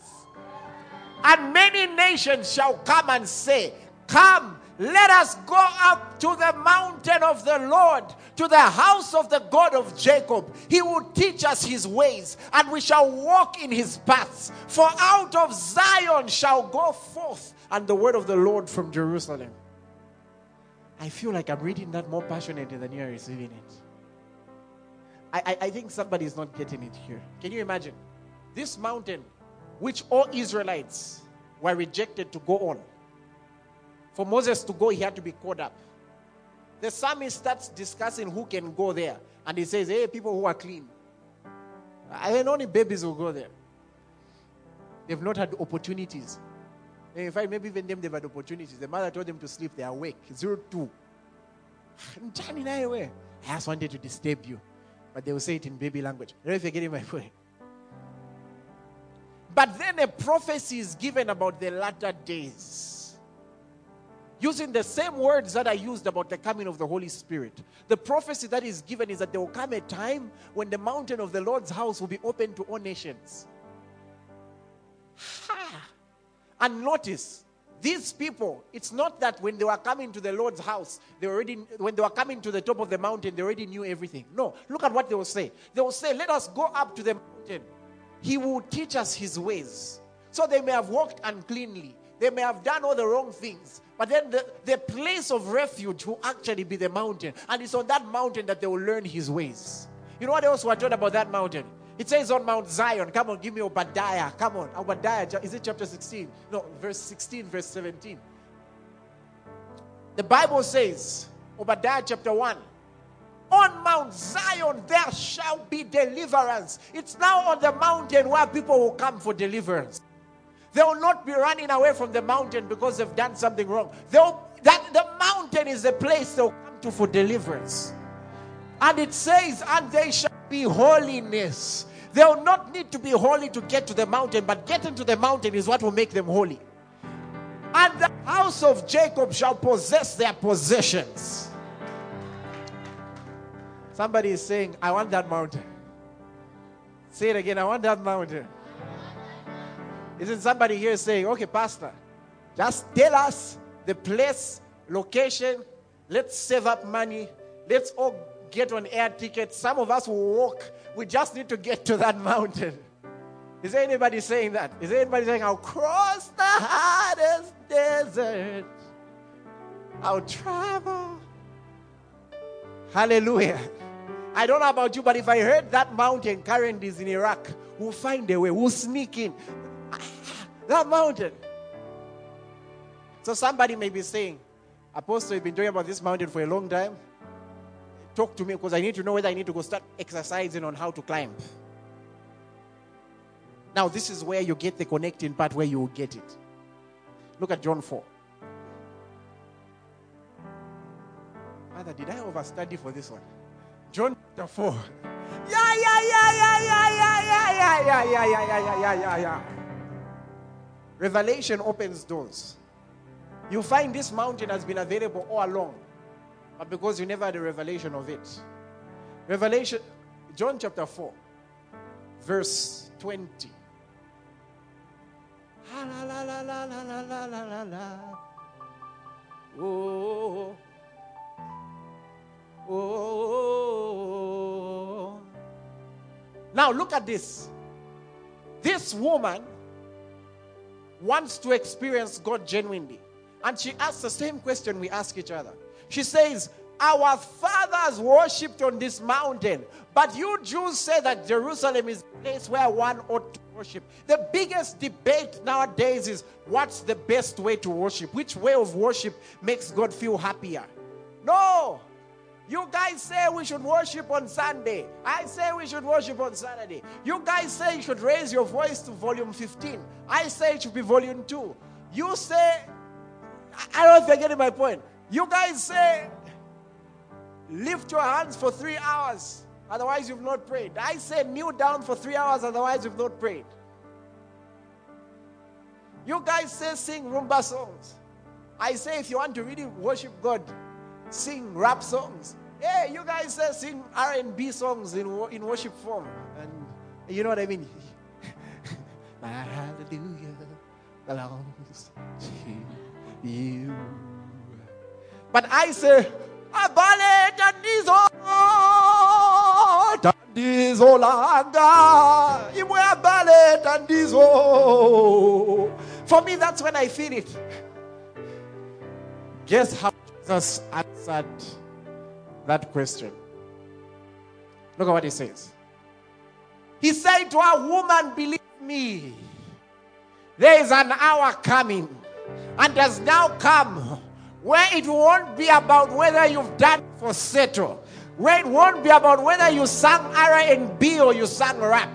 And many nations shall come and say, Come, let us go up to the mountain of the Lord, to the house of the God of Jacob. He will teach us his ways, and we shall walk in his paths. For out of Zion shall go forth, and the word of the Lord from Jerusalem. I feel like I'm reading that more passionately than you're receiving it. I, I, I think somebody is not getting it here. Can you imagine? This mountain, which all Israelites were rejected to go on. For Moses to go, he had to be caught up. The psalmist starts discussing who can go there. And he says, Hey, people who are clean. I mean, only babies will go there. They've not had opportunities. In fact, maybe even them, they've had opportunities. The mother told them to sleep, they're awake. Zero two. I just wanted to disturb you. But they will say it in baby language. I don't know if you're getting my point. But then a prophecy is given about the latter days. Using the same words that are used about the coming of the Holy Spirit. The prophecy that is given is that there will come a time when the mountain of the Lord's house will be open to all nations. Ha! And notice, these people, it's not that when they were coming to the Lord's house, they already, when they were coming to the top of the mountain, they already knew everything. No, look at what they will say. They will say, Let us go up to the mountain. He will teach us his ways. So they may have walked uncleanly, they may have done all the wrong things, but then the, the place of refuge will actually be the mountain. And it's on that mountain that they will learn his ways. You know what else we're told about that mountain? It says on Mount Zion, come on, give me Obadiah. Come on, Obadiah. Is it chapter 16? No, verse 16, verse 17. The Bible says, Obadiah chapter 1, on Mount Zion there shall be deliverance. It's now on the mountain where people will come for deliverance. They will not be running away from the mountain because they've done something wrong. That, the mountain is the place they'll come to for deliverance. And it says, and they shall be holiness. They will not need to be holy to get to the mountain, but getting to the mountain is what will make them holy. And the house of Jacob shall possess their possessions. Somebody is saying, I want that mountain. Say it again, I want that mountain. Isn't somebody here saying, okay, Pastor, just tell us the place, location, let's save up money, let's all get on air tickets. Some of us will walk. We just need to get to that mountain. Is there anybody saying that? Is there anybody saying, I'll cross the hardest desert? I'll travel. Hallelujah. I don't know about you, but if I heard that mountain current is in Iraq, we'll find a way. We'll sneak in. That mountain. So somebody may be saying, Apostle, you've been talking about this mountain for a long time talk to me because I need to know whether I need to go start exercising on how to climb. Now, this is where you get the connecting part where you will get it. Look at John 4. Mother, did I overstudy for this one? John chapter 4. Yeah, yeah, yeah, yeah, yeah, yeah, yeah, yeah, yeah, yeah, yeah, yeah, yeah, yeah, yeah. Revelation opens doors. You find this mountain has been available all along but because you never had a revelation of it. Revelation, John chapter 4, verse 20. Oh, oh, oh. Now look at this. This woman wants to experience God genuinely. And she asks the same question we ask each other she says, Our fathers worshipped on this mountain, but you Jews say that Jerusalem is a place where one ought to worship. The biggest debate nowadays is what's the best way to worship? Which way of worship makes God feel happier? No! You guys say we should worship on Sunday. I say we should worship on Saturday. You guys say you should raise your voice to volume 15. I say it should be volume 2. You say, I don't know if you're getting my point. You guys say, lift your hands for three hours, otherwise you've not prayed. I say, kneel down for three hours, otherwise you've not prayed. You guys say, sing rumba songs. I say, if you want to really worship God, sing rap songs. Yeah, you guys say, sing R&B songs in, in worship form. And you know what I mean? My hallelujah belongs to you. But I say, abale tatizo tatizo langa. Imwe abale tatizo for me that's when I feel it. Guess how Jesus answered that question. Look at what he says. He said to a woman believe me there is an hour coming and has now come where it won't be about whether you've done for settle, Where it won't be about whether you sang R&B or you sang rap.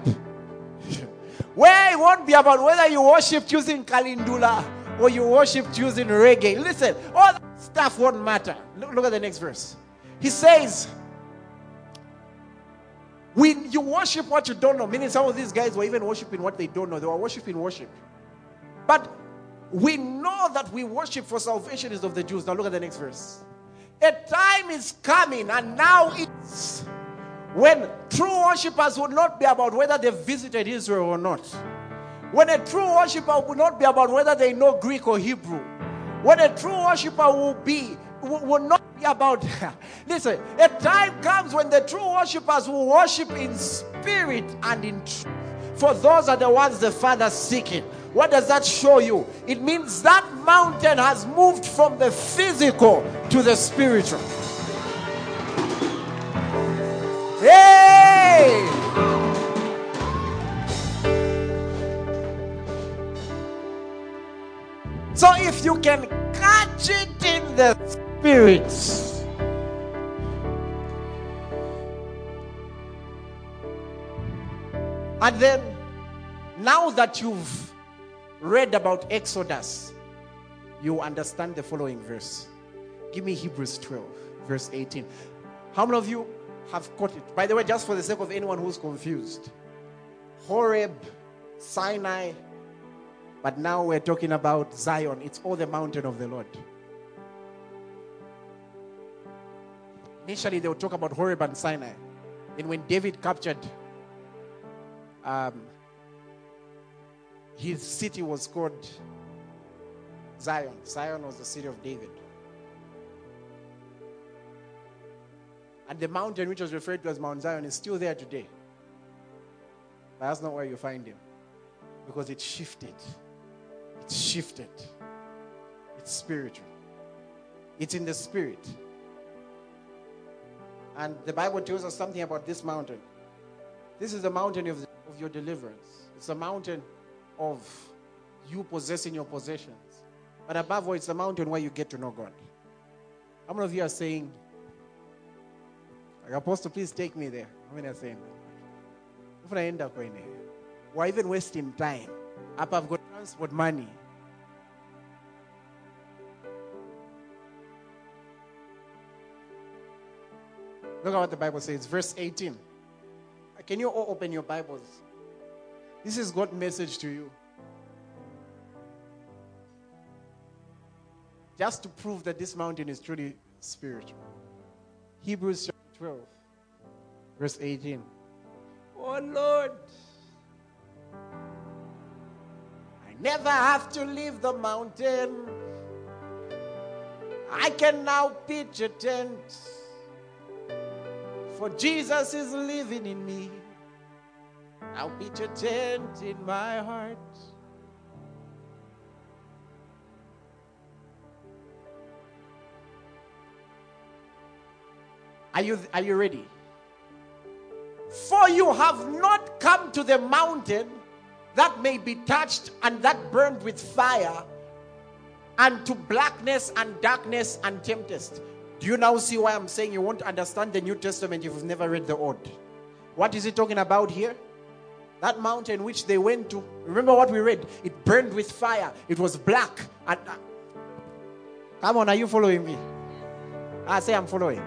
Where it won't be about whether you worship using Kalindula or you worship using reggae. Listen, all that stuff won't matter. Look, look at the next verse. He says, when you worship what you don't know, meaning some of these guys were even worshiping what they don't know, they were worshiping worship. But we know that we worship for salvation is of the Jews. Now look at the next verse. A time is coming, and now it's when true worshippers would not be about whether they visited Israel or not. When a true worshiper would not be about whether they know Greek or Hebrew. When a true worshiper will be will not be about listen a time comes when the true worshippers will worship in spirit and in truth for those are the ones the father seeking what does that show you it means that mountain has moved from the physical to the spiritual hey so if you can catch it in the spirits. And then, now that you've read about Exodus, you understand the following verse. Give me Hebrews 12, verse 18. How many of you have caught it? By the way, just for the sake of anyone who's confused, Horeb, Sinai, but now we're talking about Zion. It's all the mountain of the Lord. Initially, they would talk about Horeb and Sinai. Then, when David captured um, his city, was called Zion. Zion was the city of David. And the mountain which was referred to as Mount Zion is still there today. But that's not where you find him. Because it shifted. It's shifted. It's spiritual. It's in the spirit. And the Bible tells us something about this mountain. This is the mountain of, of your deliverance. It's a mountain of you possessing your possessions. But above all, it's the mountain where you get to know God. How many of you are saying, like, Apostle, please take me there? How many are saying that? I end up going there, or even wasting time. Up, I've got transport money. Look at what the Bible says, verse 18. Can you all open your Bibles? This is God's message to you. Just to prove that this mountain is truly spiritual. Hebrews chapter 12, verse 18. Oh Lord, I never have to leave the mountain. I can now pitch a tent for Jesus is living in me. I'll pitch a tent in my heart. Are you, are you ready? For you have not come to the mountain that may be touched and that burned with fire, and to blackness and darkness and tempest. Do you now see why I'm saying you won't understand the New Testament if you've never read the Old? What is he talking about here? That mountain which they went to. Remember what we read? It burned with fire. It was black. And uh, come on, are you following me? I say I'm following.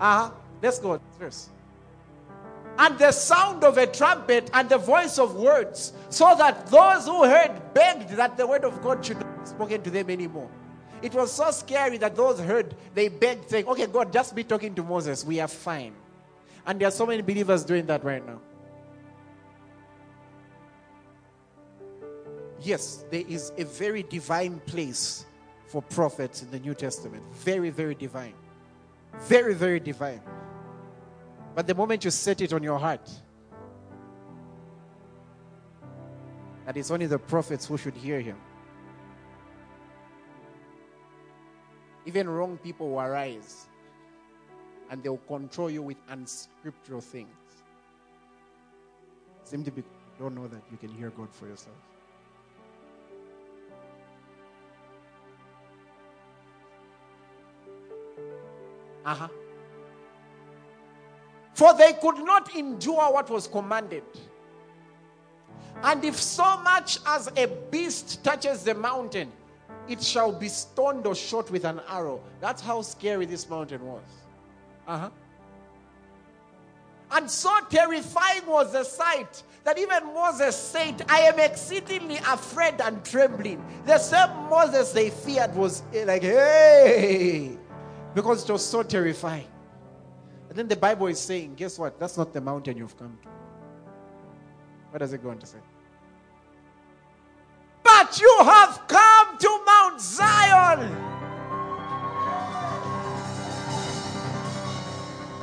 Uh huh. Let's go. Verse. And the sound of a trumpet and the voice of words, so that those who heard begged that the word of God should not be spoken to them anymore. It was so scary that those heard, they begged, saying, Okay, God, just be talking to Moses. We are fine. And there are so many believers doing that right now. Yes, there is a very divine place for prophets in the New Testament. Very, very divine. Very, very divine. But the moment you set it on your heart, that it's only the prophets who should hear him. Even wrong people will arise and they'll control you with unscriptural things. Simply because you don't know that you can hear God for yourself. Uh huh. For they could not endure what was commanded. And if so much as a beast touches the mountain, it shall be stoned or shot with an arrow. That's how scary this mountain was. Uh huh. And so terrifying was the sight that even Moses said, I am exceedingly afraid and trembling. The same Moses they feared was like, hey, because it was so terrifying. And then the Bible is saying, guess what? That's not the mountain you've come to. What does it go on to say? But you have come to Mount Zion.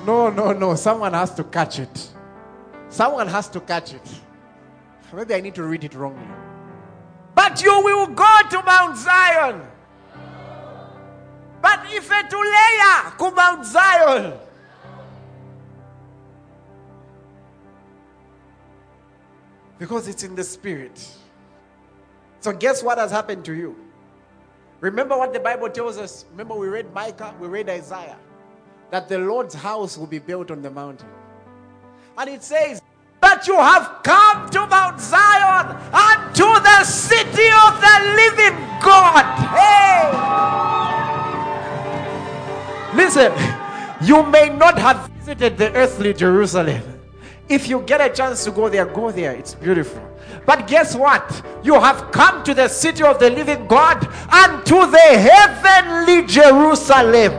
No, no, no. Someone has to catch it. Someone has to catch it. Maybe I need to read it wrongly. But you will go to Mount Zion. But if etuleya ku Mount Zion. Because it's in the spirit. So, guess what has happened to you? Remember what the Bible tells us? Remember, we read Micah, we read Isaiah, that the Lord's house will be built on the mountain. And it says, But you have come to Mount Zion and to the city of the living God. Hey! Listen, you may not have visited the earthly Jerusalem. If you get a chance to go there, go there. It's beautiful. But guess what? You have come to the city of the living God and to the heavenly Jerusalem.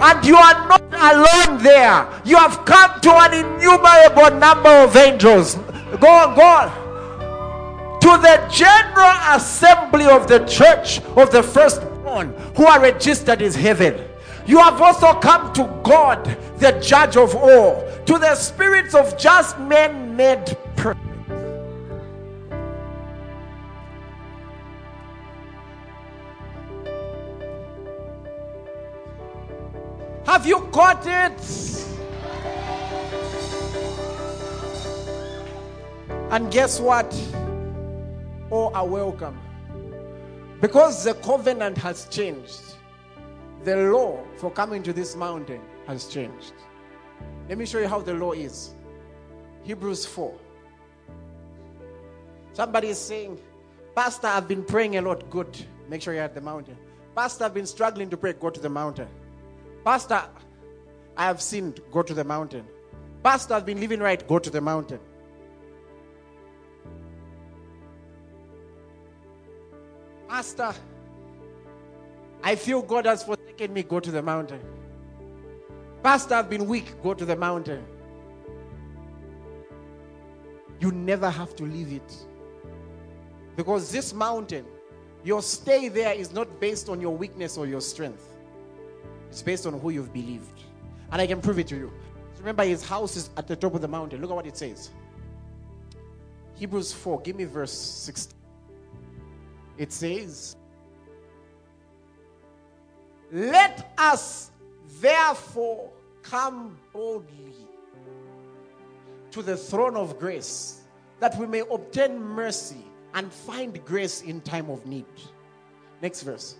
And you are not alone there. You have come to an innumerable number of angels. Go on, go on. To the general assembly of the church of the firstborn who are registered in heaven. You have also come to God, the judge of all, to the spirits of just men made perfect Have you caught it? And guess what? Oh, all are welcome. Because the covenant has changed, the law for coming to this mountain has changed. Let me show you how the law is. Hebrews 4. Somebody is saying, Pastor, I've been praying a lot. Good. Make sure you're at the mountain. Pastor, I've been struggling to pray. Go to the mountain. Pastor, I have sinned. Go to the mountain. Pastor, I've been living right. Go to the mountain. Pastor, I feel God has forsaken me. Go to the mountain. Pastor, I've been weak. Go to the mountain. You never have to leave it. Because this mountain, your stay there is not based on your weakness or your strength. It's based on who you've believed. And I can prove it to you. Remember, his house is at the top of the mountain. Look at what it says. Hebrews 4, give me verse 16. It says, Let us therefore come boldly to the throne of grace that we may obtain mercy and find grace in time of need. Next verse.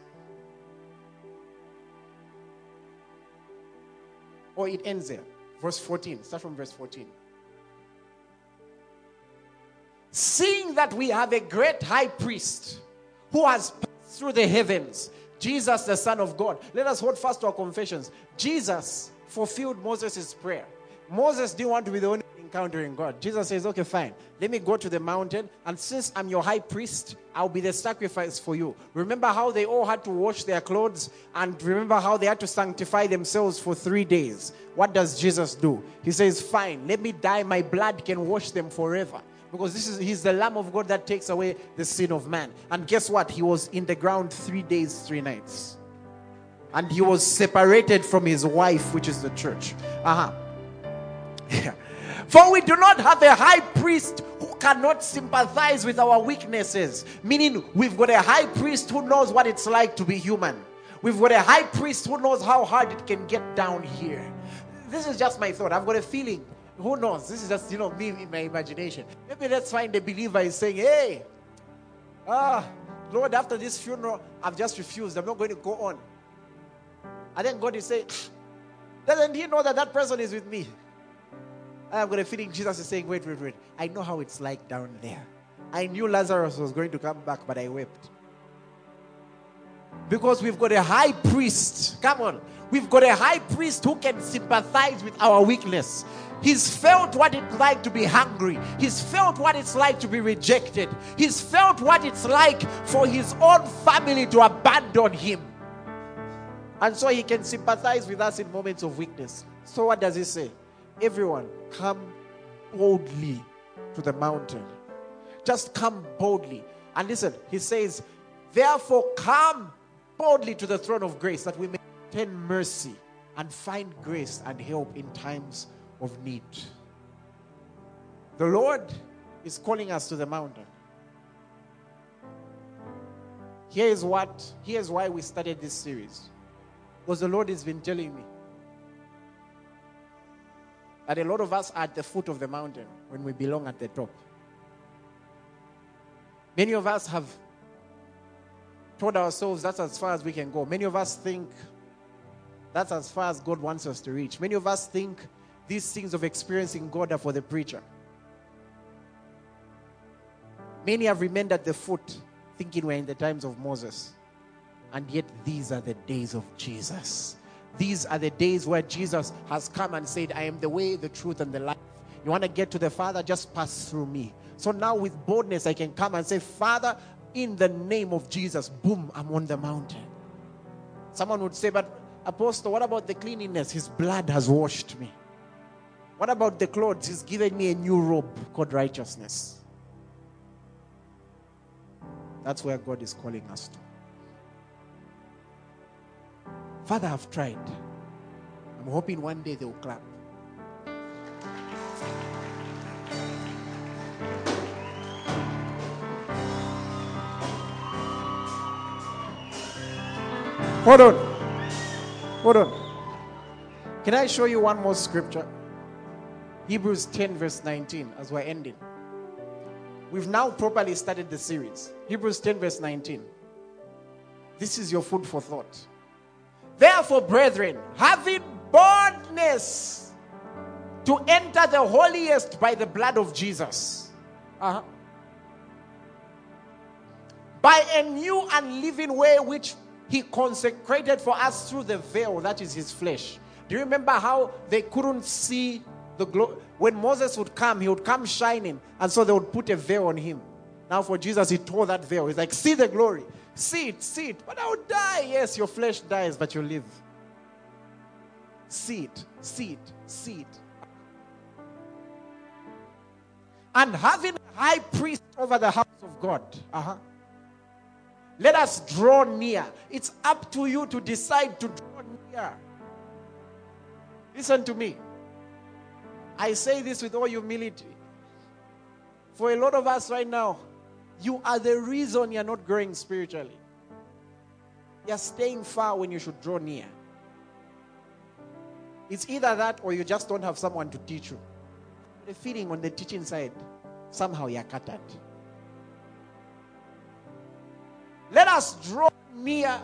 Or it ends there. Verse 14. Start from verse 14. Seeing that we have a great high priest who has passed through the heavens, Jesus, the Son of God. Let us hold fast to our confessions. Jesus fulfilled Moses' prayer. Moses didn't want to be the only encountering God. Jesus says, Okay, fine. Let me go to the mountain, and since I'm your high priest, I'll be the sacrifice for you. Remember how they all had to wash their clothes, and remember how they had to sanctify themselves for three days. What does Jesus do? He says, Fine, let me die. My blood can wash them forever because this is he's the lamb of god that takes away the sin of man and guess what he was in the ground three days three nights and he was separated from his wife which is the church uh-huh yeah. For we do not have a high priest who cannot sympathize with our weaknesses. Meaning, we've got a high priest who knows what it's like to be human. We've got a high priest who knows how hard it can get down here. This is just my thought. I've got a feeling. Who knows? This is just, you know, me in my imagination. Maybe let's find a believer is saying, hey, ah, Lord, after this funeral, I've just refused. I'm not going to go on. And then God is saying, doesn't he know that that person is with me? I've got a feeling Jesus is saying, wait, wait, wait. I know how it's like down there. I knew Lazarus was going to come back, but I wept. Because we've got a high priest. Come on. We've got a high priest who can sympathize with our weakness. He's felt what it's like to be hungry. He's felt what it's like to be rejected. He's felt what it's like for his own family to abandon him. And so he can sympathize with us in moments of weakness. So, what does he say? Everyone, come boldly to the mountain. Just come boldly. And listen, he says, Therefore, come boldly to the throne of grace that we may obtain mercy and find grace and help in times of need. The Lord is calling us to the mountain. Here is what, here's why we started this series. Because the Lord has been telling me that a lot of us are at the foot of the mountain when we belong at the top. Many of us have told ourselves that's as far as we can go. Many of us think that's as far as God wants us to reach. Many of us think these things of experiencing God are for the preacher. Many have remained at the foot thinking we're in the times of Moses. And yet, these are the days of Jesus. These are the days where Jesus has come and said, I am the way, the truth, and the life. You want to get to the Father? Just pass through me. So now, with boldness, I can come and say, Father, in the name of Jesus, boom, I'm on the mountain. Someone would say, But Apostle, what about the cleanliness? His blood has washed me. What about the clothes? He's given me a new robe called righteousness. That's where God is calling us to. Father, I've tried. I'm hoping one day they'll clap. Hold on. Hold on. Can I show you one more scripture? Hebrews 10, verse 19, as we're ending. We've now properly started the series. Hebrews 10, verse 19. This is your food for thought. Therefore, brethren, having boldness to enter the holiest by the blood of Jesus. Uh-huh. By a new and living way which he consecrated for us through the veil that is his flesh. Do you remember how they couldn't see the glory? When Moses would come, he would come shining, and so they would put a veil on him. Now, for Jesus, he tore that veil. He's like, See the glory, see it, see it, but I will die. Yes, your flesh dies, but you live. See it, see it, see it. And having a high priest over the house of God. Uh-huh. Let us draw near. It's up to you to decide to draw near. Listen to me. I say this with all humility. For a lot of us right now, you are the reason you're not growing spiritually. You're staying far when you should draw near. It's either that or you just don't have someone to teach you. The feeling on the teaching side, somehow you're cut out. Let us draw near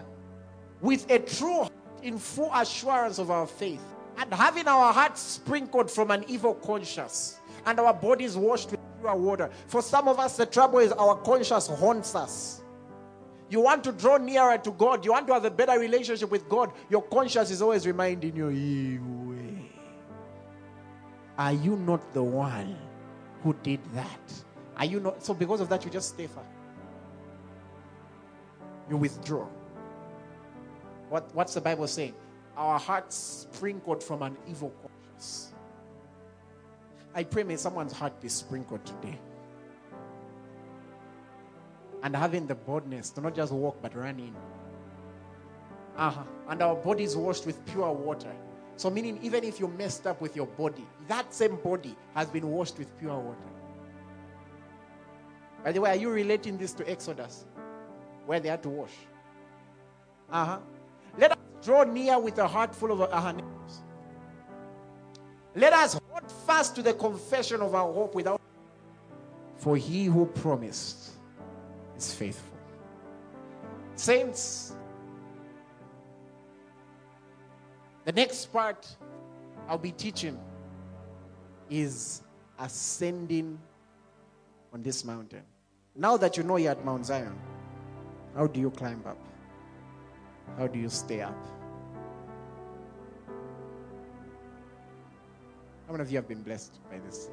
with a true heart in full assurance of our faith and having our hearts sprinkled from an evil conscience and our bodies washed with pure water. For some of us, the trouble is our conscience haunts us. You want to draw nearer to God, you want to have a better relationship with God, your conscience is always reminding you, Are you not the one who did that? Are you not? So, because of that, you just stay far you withdraw. What, what's the Bible saying? Our hearts sprinkled from an evil conscience. I pray may someone's heart be sprinkled today. And having the boldness to not just walk but run in. Uh-huh. And our bodies washed with pure water. So, meaning, even if you messed up with your body, that same body has been washed with pure water. By the way, are you relating this to Exodus? Where they had to wash. Uh huh. Let us draw near with a heart full of uh names. Let us hold fast to the confession of our hope without. For he who promised is faithful. Saints, the next part I'll be teaching is ascending on this mountain. Now that you know you're at Mount Zion, how do you climb up? How do you stay up? How many of you have been blessed by this?